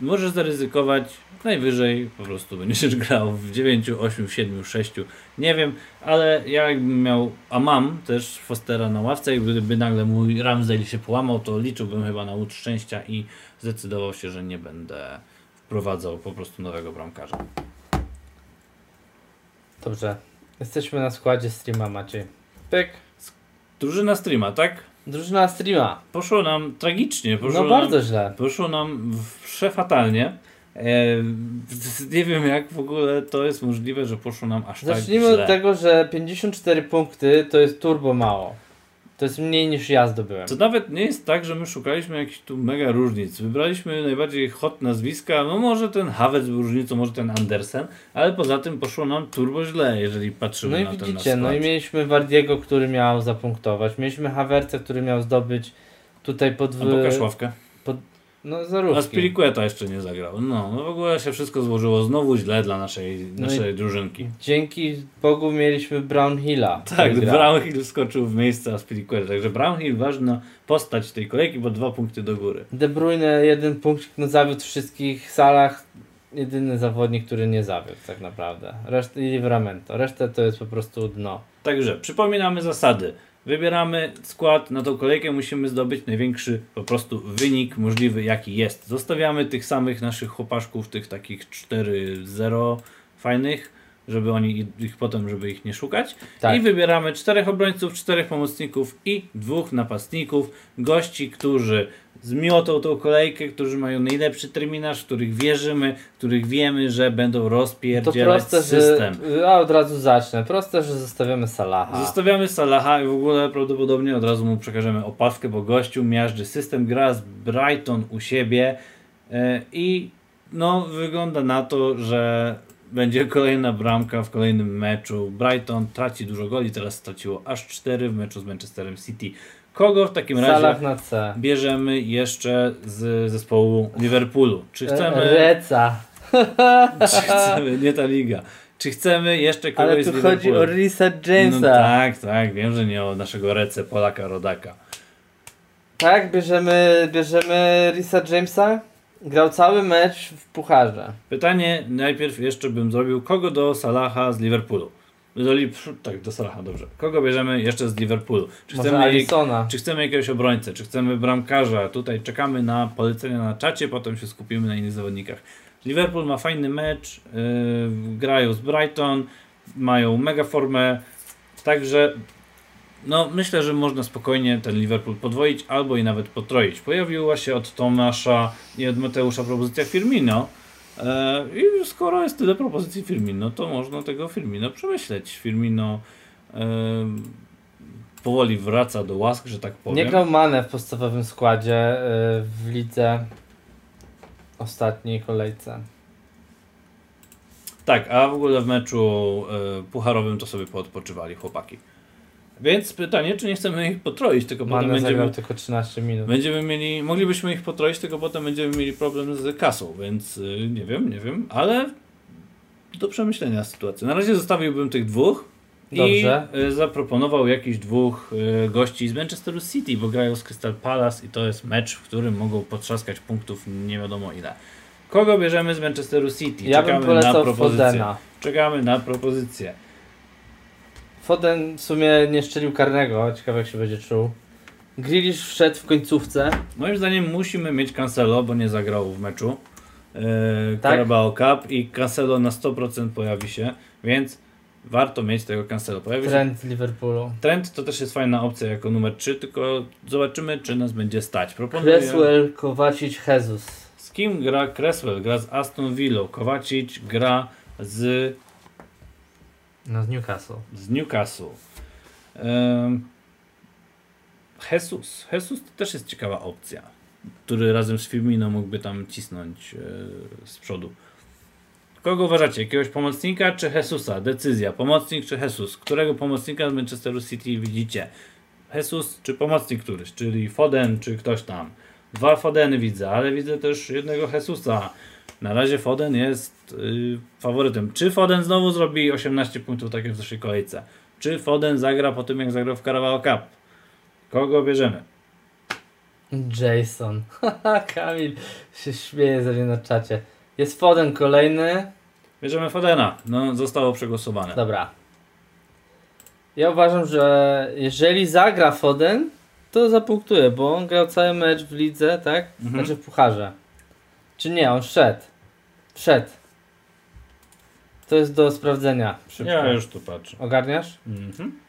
możesz zaryzykować najwyżej po prostu będziesz grał w 9, 8, 7, 6, nie wiem, ale ja jakbym miał, a mam też Fostera na ławce i gdyby nagle mój Ramsdale się połamał, to liczyłbym chyba na łód szczęścia i zdecydował się, że nie będę wprowadzał po prostu nowego bramkarza. Dobrze, jesteśmy na składzie streama Maciej. Pyk. Drużyna streama, tak? Drużyna streama. Poszło nam tragicznie. Poszło no bardzo nam, źle. Poszło nam przefatalnie. E, nie wiem jak w ogóle to jest możliwe, że poszło nam aż Zacznijmy tak źle. Zacznijmy od tego, że 54 punkty to jest turbo mało. To jest mniej niż ja zdobyłem. To nawet nie jest tak, że my szukaliśmy jakichś tu mega różnic. Wybraliśmy najbardziej hot nazwiska. No może ten Havertz był różnicą, może ten Andersen, ale poza tym poszło nam turbo źle, jeżeli patrzymy no na ten No i widzicie, no i mieliśmy Wardiego, który miał zapunktować. Mieliśmy Havertza, który miał zdobyć tutaj pod... A pokaż ławkę. Pod, no zarówno. A Spiriqueta jeszcze nie zagrał. No, no w ogóle się wszystko złożyło znowu źle dla naszej, no naszej drużynki. Dzięki Bogu mieliśmy Brownhilla. Tak, Brownhill skoczył w miejsce Aspilicueta. Także Brownhill ważna postać tej kolejki, bo dwa punkty do góry. De Bruyne jeden punkt no, zawiódł wszystkich salach. Jedyny zawodnik, który nie zawiódł tak naprawdę. Resztę i Livramento. Resztę to jest po prostu dno. Także przypominamy zasady. Wybieramy skład, na tą kolejkę musimy zdobyć największy po prostu wynik możliwy jaki jest. Zostawiamy tych samych naszych chłopaszków, tych takich 4-0 fajnych żeby oni ich potem, żeby ich nie szukać. Tak. I wybieramy czterech obrońców, czterech pomocników i dwóch napastników, gości, którzy zmiotą tą kolejkę, którzy mają najlepszy terminarz, w których wierzymy, których wiemy, że będą rozpierdzielać to proste, system. Że, ja od razu zacznę. Proste, że zostawiamy Salaha. Zostawiamy Salaha i w ogóle prawdopodobnie od razu mu przekażemy opaskę, bo gościu miażdży system, gra z Brighton u siebie yy, i no wygląda na to, że będzie kolejna bramka w kolejnym meczu. Brighton traci dużo goli, teraz straciło aż 4 w meczu z Manchesterem City. Kogo w takim razie bierzemy jeszcze z zespołu Liverpoolu? Czy chcemy... Reca. Czy chcemy... Nie ta liga. Czy chcemy jeszcze kogoś Ale tu chodzi o Risa Jamesa. No tak, tak. Wiem, że nie o naszego Rece Polaka Rodaka. Tak? Bierzemy, bierzemy Risa Jamesa? Grał cały mecz w pucharze. Pytanie najpierw jeszcze bym zrobił, kogo do Salaha z Liverpoolu? Do, tak, do Salaha, dobrze. Kogo bierzemy jeszcze z Liverpoolu? Czy chcemy, czy chcemy jakiegoś obrońcę? Czy chcemy bramkarza? Tutaj czekamy na polecenia na czacie, potem się skupimy na innych zawodnikach. Liverpool ma fajny mecz, yy, grają z Brighton, mają mega formę, także no, myślę, że można spokojnie ten Liverpool podwoić albo i nawet potroić. Pojawiła się od Tomasza i od Mateusza propozycja Firmino. E, I skoro jest tyle propozycji Firmino, to można tego Firmino przemyśleć. Firmino e, powoli wraca do łask, że tak powiem. Nie grał Mane w podstawowym składzie e, w lidze ostatniej kolejce. Tak, a w ogóle w meczu pucharowym to sobie poodpoczywali chłopaki. Więc pytanie, czy nie chcemy ich potroić, tylko Mane potem będziemy... tylko 13 minut. Będziemy mieli, moglibyśmy ich potroić, tylko potem będziemy mieli problem z kasą, więc y, nie wiem, nie wiem, ale do przemyślenia sytuacji. Na razie zostawiłbym tych dwóch Dobrze. i y, zaproponował jakichś dwóch y, gości z Manchesteru City, bo grają z Crystal Palace i to jest mecz, w którym mogą potrzaskać punktów nie wiadomo ile. Kogo bierzemy z Manchesteru City? Ja Czekamy na propozycję. Fodena. Czekamy na propozycję. Foden w sumie nie szczelił karnego, ciekawe jak się będzie czuł. Grealish wszedł w końcówce. Moim zdaniem musimy mieć Cancelo, bo nie zagrał w meczu. Yy, tak? Carabao Cup i Cancelo na 100% pojawi się, więc warto mieć tego Cancelo. Pojawi Trend się... Liverpoolu. Trend to też jest fajna opcja jako numer 3, tylko zobaczymy, czy nas będzie stać. Proponuję... Cresswell, Kowacic, Jesus. Z kim gra Cresswell? Gra z Aston Villa. Kowacic gra z... No z Newcastle. Z Newcastle. Um... Jesus. Jesus to też jest ciekawa opcja, który razem z Firmino mógłby tam cisnąć yy, z przodu. Kogo uważacie? Jakiegoś pomocnika czy Jesusa? Decyzja. Pomocnik czy Jesus? Którego pomocnika z Manchesteru City widzicie? Jesus czy pomocnik któryś? Czyli Foden czy ktoś tam? Dwa Fodeny widzę, ale widzę też jednego Jesusa. Na razie Foden jest yy, faworytem. Czy Foden znowu zrobi 18 punktów tak jak w zeszłej kolejce? Czy Foden zagra po tym jak zagrał w Carabao Cup? Kogo bierzemy? Jason. Kamil się śmieje ze mnie na czacie. Jest Foden kolejny. Bierzemy Fodena. No, zostało przegłosowane. Dobra. Ja uważam, że jeżeli zagra Foden, to zapunktuje, bo on grał cały mecz w lidze, tak? Mhm. Znaczy w pucharze. Czy nie, on szedł. Wszedł. To jest do sprawdzenia. Szybko. Ja już tu patrzę. Ogarniasz? Mhm.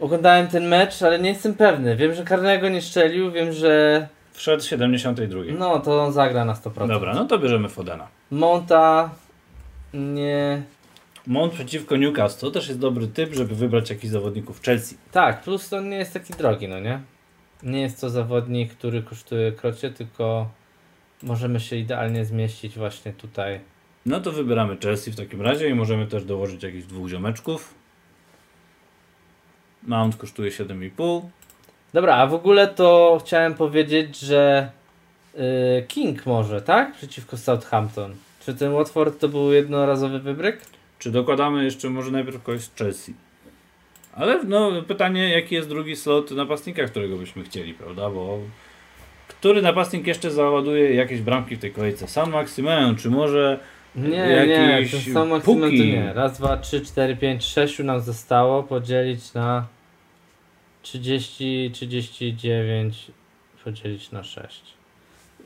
Oglądałem ten mecz, ale nie jestem pewny. Wiem, że karnego nie szczelił, wiem, że Wszedł 72. No, to on zagra na 100%. Dobra, no to bierzemy Fodena. Monta nie... Mont przeciwko Newcastle to też jest dobry typ, żeby wybrać jakichś zawodników Chelsea. Tak, plus to nie jest taki drogi, no nie? Nie jest to zawodnik, który kosztuje krocie, tylko możemy się idealnie zmieścić właśnie tutaj. No to wybieramy Chelsea w takim razie i możemy też dołożyć jakichś dwóch ziomeczków. Mount kosztuje 7,5. Dobra, a w ogóle to chciałem powiedzieć, że yy, King może, tak? Przeciwko Southampton. Czy ten Watford to był jednorazowy wybryk? Czy dokładamy jeszcze może najpierw kogoś z Chelsea? Ale no, pytanie, jaki jest drugi slot napastnika, którego byśmy chcieli, prawda? Bo który napastnik jeszcze załaduje jakieś bramki w tej kolejce? San Maximen, czy może nie, jakiś nie, ten San Maximen to nie. Raz, dwa, trzy, cztery, pięć, sześciu nam zostało podzielić na 30, 39 podzielić na 6.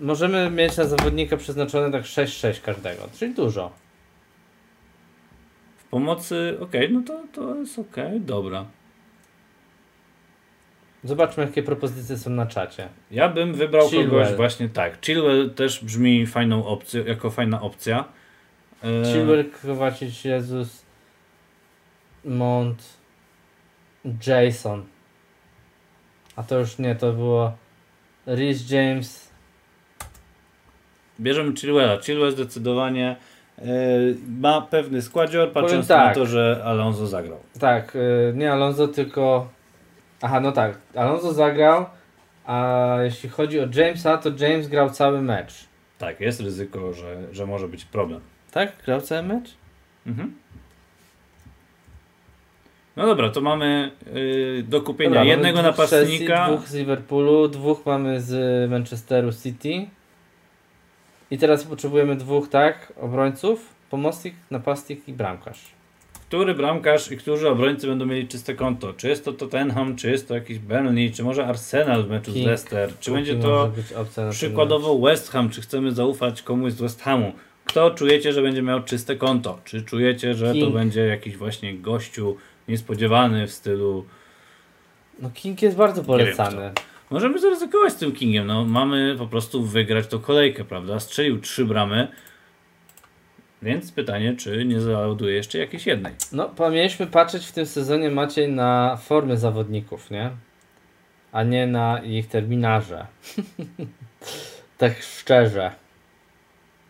Możemy mieć na zawodnika przeznaczone tak 6-6 każdego, czyli dużo. Pomocy, ok, no to, to jest ok, dobra. Zobaczmy, jakie propozycje są na czacie. Ja bym wybrał Chilwell. kogoś właśnie tak. Chilwell też brzmi fajną opcją, jako fajna opcja. E... Chilwell, Kowacic, Jezus, Mont, Jason. A to już nie, to było Rhys James. Bierzemy Chilwella. Chilwell zdecydowanie ma pewny składzior, patrząc tak. na to, że Alonso zagrał. Tak, yy, nie Alonso, tylko... Aha, no tak, Alonso zagrał, a jeśli chodzi o Jamesa, to James grał cały mecz. Tak, jest ryzyko, że, że może być problem. Tak? Grał cały mecz? Mhm. No dobra, to mamy yy, do kupienia dobra, jednego napastnika. Chelsea, dwóch z Liverpoolu, dwóch mamy z Manchesteru City. I teraz potrzebujemy dwóch, tak, obrońców, pomocnik, napastnik i bramkarz. Który bramkarz i którzy obrońcy będą mieli czyste konto? Czy jest to Tottenham, czy jest to jakiś Burnley, czy może Arsenal w meczu King. z Leicester? Czy będzie to przykładowo West Ham? Czy chcemy zaufać komuś z West Hamu? Kto czujecie, że będzie miał czyste konto? Czy czujecie, że King. to będzie jakiś właśnie gościu niespodziewany w stylu. No King jest bardzo polecany. Możemy zaryzykować z tym Kingiem. No, mamy po prostu wygrać tą kolejkę, prawda? Strzelił trzy bramy. Więc pytanie, czy nie załaduje jeszcze jakiejś jednej. No, powinniśmy patrzeć w tym sezonie Maciej na formy zawodników, nie? A nie na ich terminarze. tak szczerze.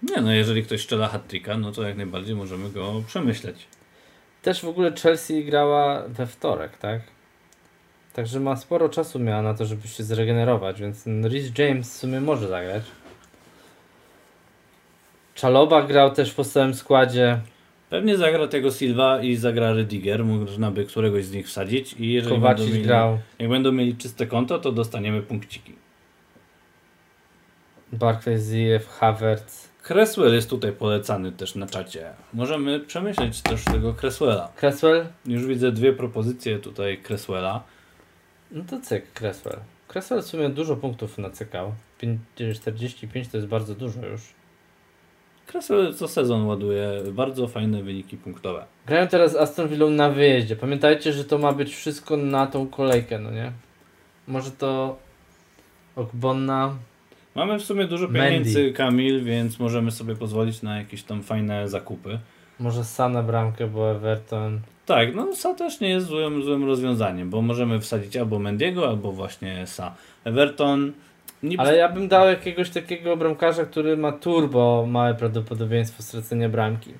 Nie, no jeżeli ktoś strzela hat no to jak najbardziej możemy go przemyśleć. Też w ogóle Chelsea grała we wtorek, tak? Także ma sporo czasu miała na to, żeby się zregenerować, więc Rhys James w sumie może zagrać. Czaloba grał też w podstawowym składzie. Pewnie zagra tego Silva i zagra Rydiger, można by któregoś z nich wsadzić i jeżeli będą mieli, grał. jak będą mieli czyste konto, to dostaniemy punkciki. Barclay Ziev, Havertz. Cresswell jest tutaj polecany też na czacie. Możemy przemyśleć też tego Cresswella. Cresswell? Już widzę dwie propozycje tutaj Cresswella. No to cyk, Cresswell. Cresswell w sumie dużo punktów nacykał. 45 to jest bardzo dużo już. Krasel co sezon ładuje bardzo fajne wyniki punktowe. Grają teraz Aston Villa na wyjeździe. Pamiętajcie, że to ma być wszystko na tą kolejkę, no nie? Może to Okbonna. Mamy w sumie dużo pieniędzy, Mendy. Kamil, więc możemy sobie pozwolić na jakieś tam fajne zakupy. Może Sana bramkę, bo Everton. Tak, no Sa też nie jest złym, złym rozwiązaniem, bo możemy wsadzić albo Mendiego, albo właśnie Sa. Everton Niby... Ale ja bym dał jakiegoś takiego bramkarza, który ma turbo małe prawdopodobieństwo stracenia bramki.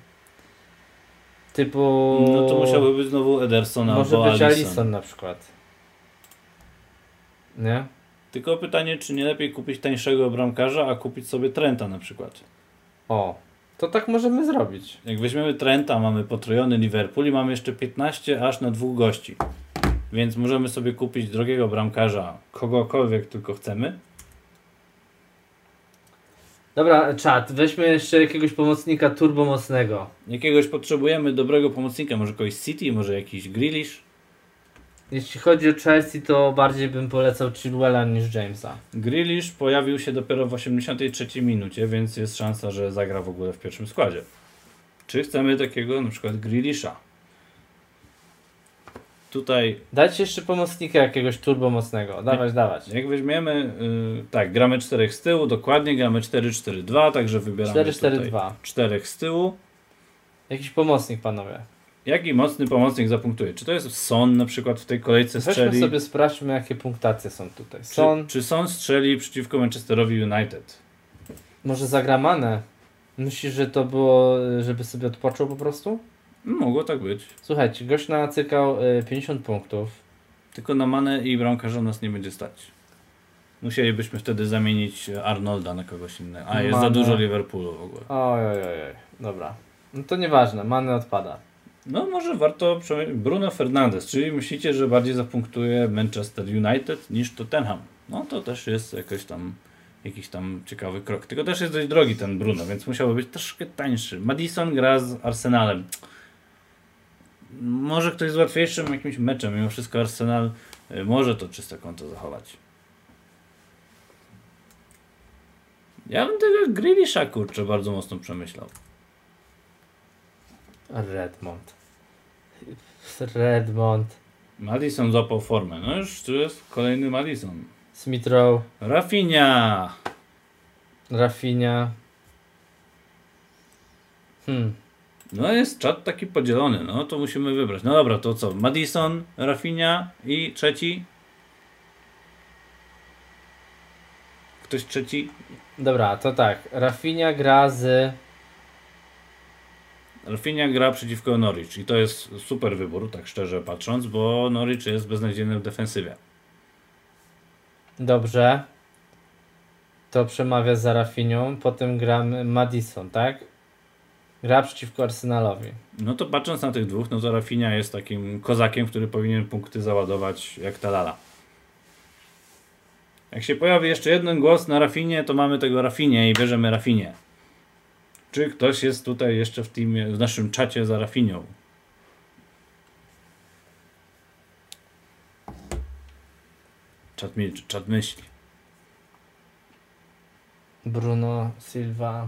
Typu... No to musiałby być znowu Ederson Może albo być Alisson. Alisson na przykład. Nie? Tylko pytanie, czy nie lepiej kupić tańszego bramkarza, a kupić sobie Trenta na przykład. O, to tak możemy zrobić. Jak weźmiemy Trenta, mamy potrojony Liverpool i mamy jeszcze 15 aż na dwóch gości. Więc możemy sobie kupić drogiego bramkarza, kogokolwiek tylko chcemy Dobra, czat, weźmy jeszcze jakiegoś pomocnika turbo mocnego. Jakiegoś potrzebujemy dobrego pomocnika, może kogoś City, może jakiś Grealish. Jeśli chodzi o Chelsea, to bardziej bym polecał Chilwella niż Jamesa. Grealish pojawił się dopiero w 83 minucie, więc jest szansa, że zagra w ogóle w pierwszym składzie. Czy chcemy takiego na przykład Grealisha? Tutaj. Dajcie jeszcze pomocnika jakiegoś turbo mocnego. Dawać, dawać. Jak weźmiemy, yy, tak, gramy 4 z tyłu, dokładnie gramy 4-4-2, także wybieramy 4-4-2. 4 z tyłu. Jakiś pomocnik, panowie. Jaki mocny pomocnik zapunktuje? Czy to jest Son na przykład w tej kolejce strzeli? Weźmy sobie sprawdźmy, jakie punktacje są tutaj. Son. Czy, czy Son strzeli przeciwko Manchesterowi United? Może zagra Myślisz, że to było, żeby sobie odpoczął po prostu? Mogło tak być. Słuchajcie, gość nacykał 50 y, punktów. Tylko na manę i bramkarza nas nie będzie stać. Musielibyśmy wtedy zamienić Arnolda na kogoś innego. A jest Mane. za dużo Liverpoolu w ogóle. Oj, oj, oj. Dobra. No to nieważne, Mane odpada. No może warto. Bruno Fernandes, czyli myślicie, że bardziej zapunktuje Manchester United niż Tottenham. No to też jest jakoś tam jakiś tam ciekawy krok. Tylko też jest dość drogi ten Bruno, więc musiałby być troszkę tańszy. Madison gra z Arsenalem może ktoś z łatwiejszym jakimś meczem, mimo wszystko Arsenal y, może to czyste konto zachować. Ja bym tego Grealisha kurczę bardzo mocno przemyślał. Redmond. Redmond. Madison złapał formę. No już tu jest kolejny Madison. Smithrow. Rafinha. Rafinha. Hmm. No jest czat taki podzielony, no to musimy wybrać. No dobra, to co? Madison, Rafinha i trzeci? Ktoś trzeci? Dobra, to tak. Rafinha gra z... Rafinha gra przeciwko Norwich i to jest super wybór, tak szczerze patrząc, bo Norwich jest beznadziejny w defensywie. Dobrze. To przemawia za Rafinią. Potem gram Madison, tak? Gra przeciwko Arsenalowi. No to patrząc na tych dwóch, no to Rafinha jest takim kozakiem, który powinien punkty załadować jak Talala. Jak się pojawi jeszcze jeden głos na Rafinie, to mamy tego Rafinie i bierzemy Rafinie. Czy ktoś jest tutaj jeszcze w teamie, w naszym czacie za Rafinią? Czat milczy, czat myśli. Bruno Silva.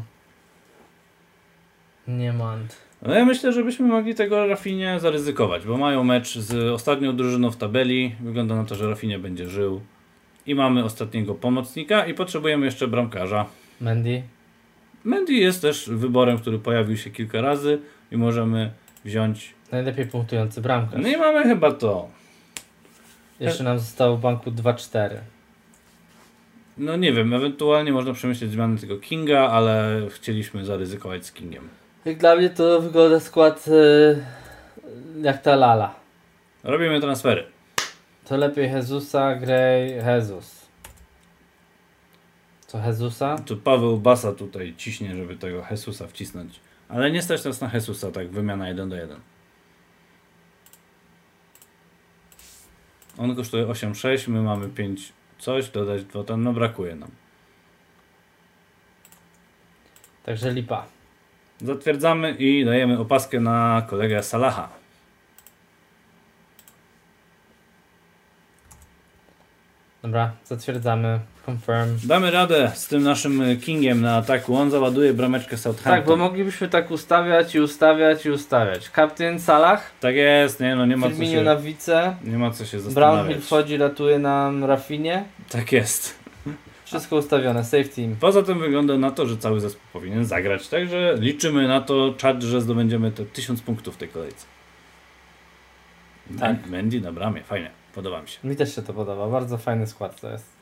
Nie mand. No ja myślę, że byśmy mogli tego Rafinie zaryzykować, bo mają mecz z ostatnią drużyną w tabeli. Wygląda na to, że Rafinie będzie żył. I mamy ostatniego pomocnika i potrzebujemy jeszcze bramkarza. Mendy? Mendy jest też wyborem, który pojawił się kilka razy i możemy wziąć... Najlepiej punktujący bramkarz. No i mamy chyba to. Jeszcze nam zostało w banku 2-4. No nie wiem, ewentualnie można przemyśleć zmiany tego Kinga, ale chcieliśmy zaryzykować z Kingiem. Jak dla mnie to wygląda skład yy, jak ta lala. Robimy transfery. To lepiej Jezusa, Gray, Jezus. Co Jezusa? Tu Paweł Basa tutaj ciśnie, żeby tego Jezusa wcisnąć. Ale nie stać nas na Jezusa, tak wymiana 1 do 1. On kosztuje 8,6, my mamy 5 coś, dodać 2 ten, no brakuje nam. Także lipa. Zatwierdzamy i dajemy opaskę na kolegę Salaha. Dobra, zatwierdzamy. Confirm. Damy radę z tym naszym Kingiem na ataku. On załaduje brameczkę Southampton. Tak, bo moglibyśmy tak ustawiać i ustawiać i ustawiać. Kapitän Salah. Tak jest, nie no, nie ma co się... na wice. Nie ma co się zastanawiać. Brownhill wchodzi, ratuje nam Rafinie. Tak jest. Wszystko ustawione, safe team. Poza tym wygląda na to, że cały zespół powinien zagrać, także liczymy na to, czad, że zdobędziemy te 1000 punktów w tej kolejce. Tak. Mendy na bramie, fajnie, podoba mi się. Mi też się to podoba, bardzo fajny skład to jest.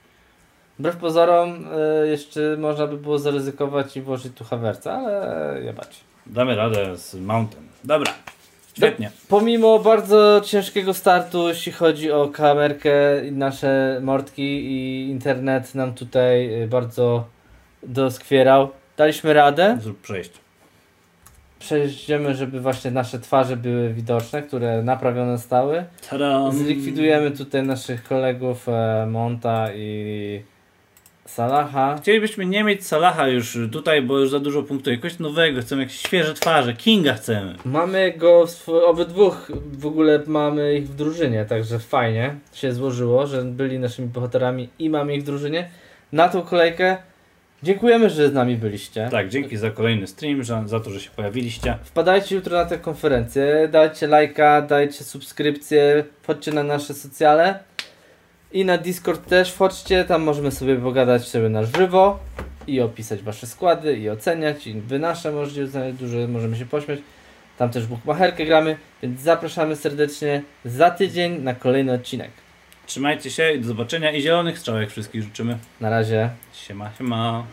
Wbrew pozorom y, jeszcze można by było zaryzykować i włożyć tu Hawerca, ale jebać. Damy radę z Mountain. Dobra, świetnie. Pomimo bardzo ciężkiego startu, jeśli chodzi o kamerkę i nasze mordki i internet nam tutaj y, bardzo doskwierał. Daliśmy radę. Zrób przejść. Przejdziemy, żeby właśnie nasze twarze były widoczne, które naprawione stały. Tadam. Zlikwidujemy tutaj naszych kolegów e, Monta i Salaha. Chcielibyśmy nie mieć Salaha już tutaj, bo już za dużo punktów. Jakoś nowego, chcemy jakieś świeże twarze. Kinga chcemy. Mamy go, obydwóch w ogóle mamy ich w drużynie, także fajnie się złożyło, że byli naszymi bohaterami i mamy ich w drużynie. Na tą kolejkę dziękujemy, że z nami byliście. Tak, dzięki za kolejny stream, za, za to, że się pojawiliście. Wpadajcie jutro na tę konferencję, dajcie lajka, dajcie subskrypcję, wchodźcie na nasze socjale. I na Discord też wchodźcie, tam możemy sobie pogadać sobie na żywo i opisać wasze składy i oceniać i wy nasze możecie oceniać, dużo możemy się pośmiać. Tam też bukmacherkę gramy, więc zapraszamy serdecznie za tydzień na kolejny odcinek. Trzymajcie się i do zobaczenia i zielonych strzałek wszystkich życzymy. Na razie. Siema, siema.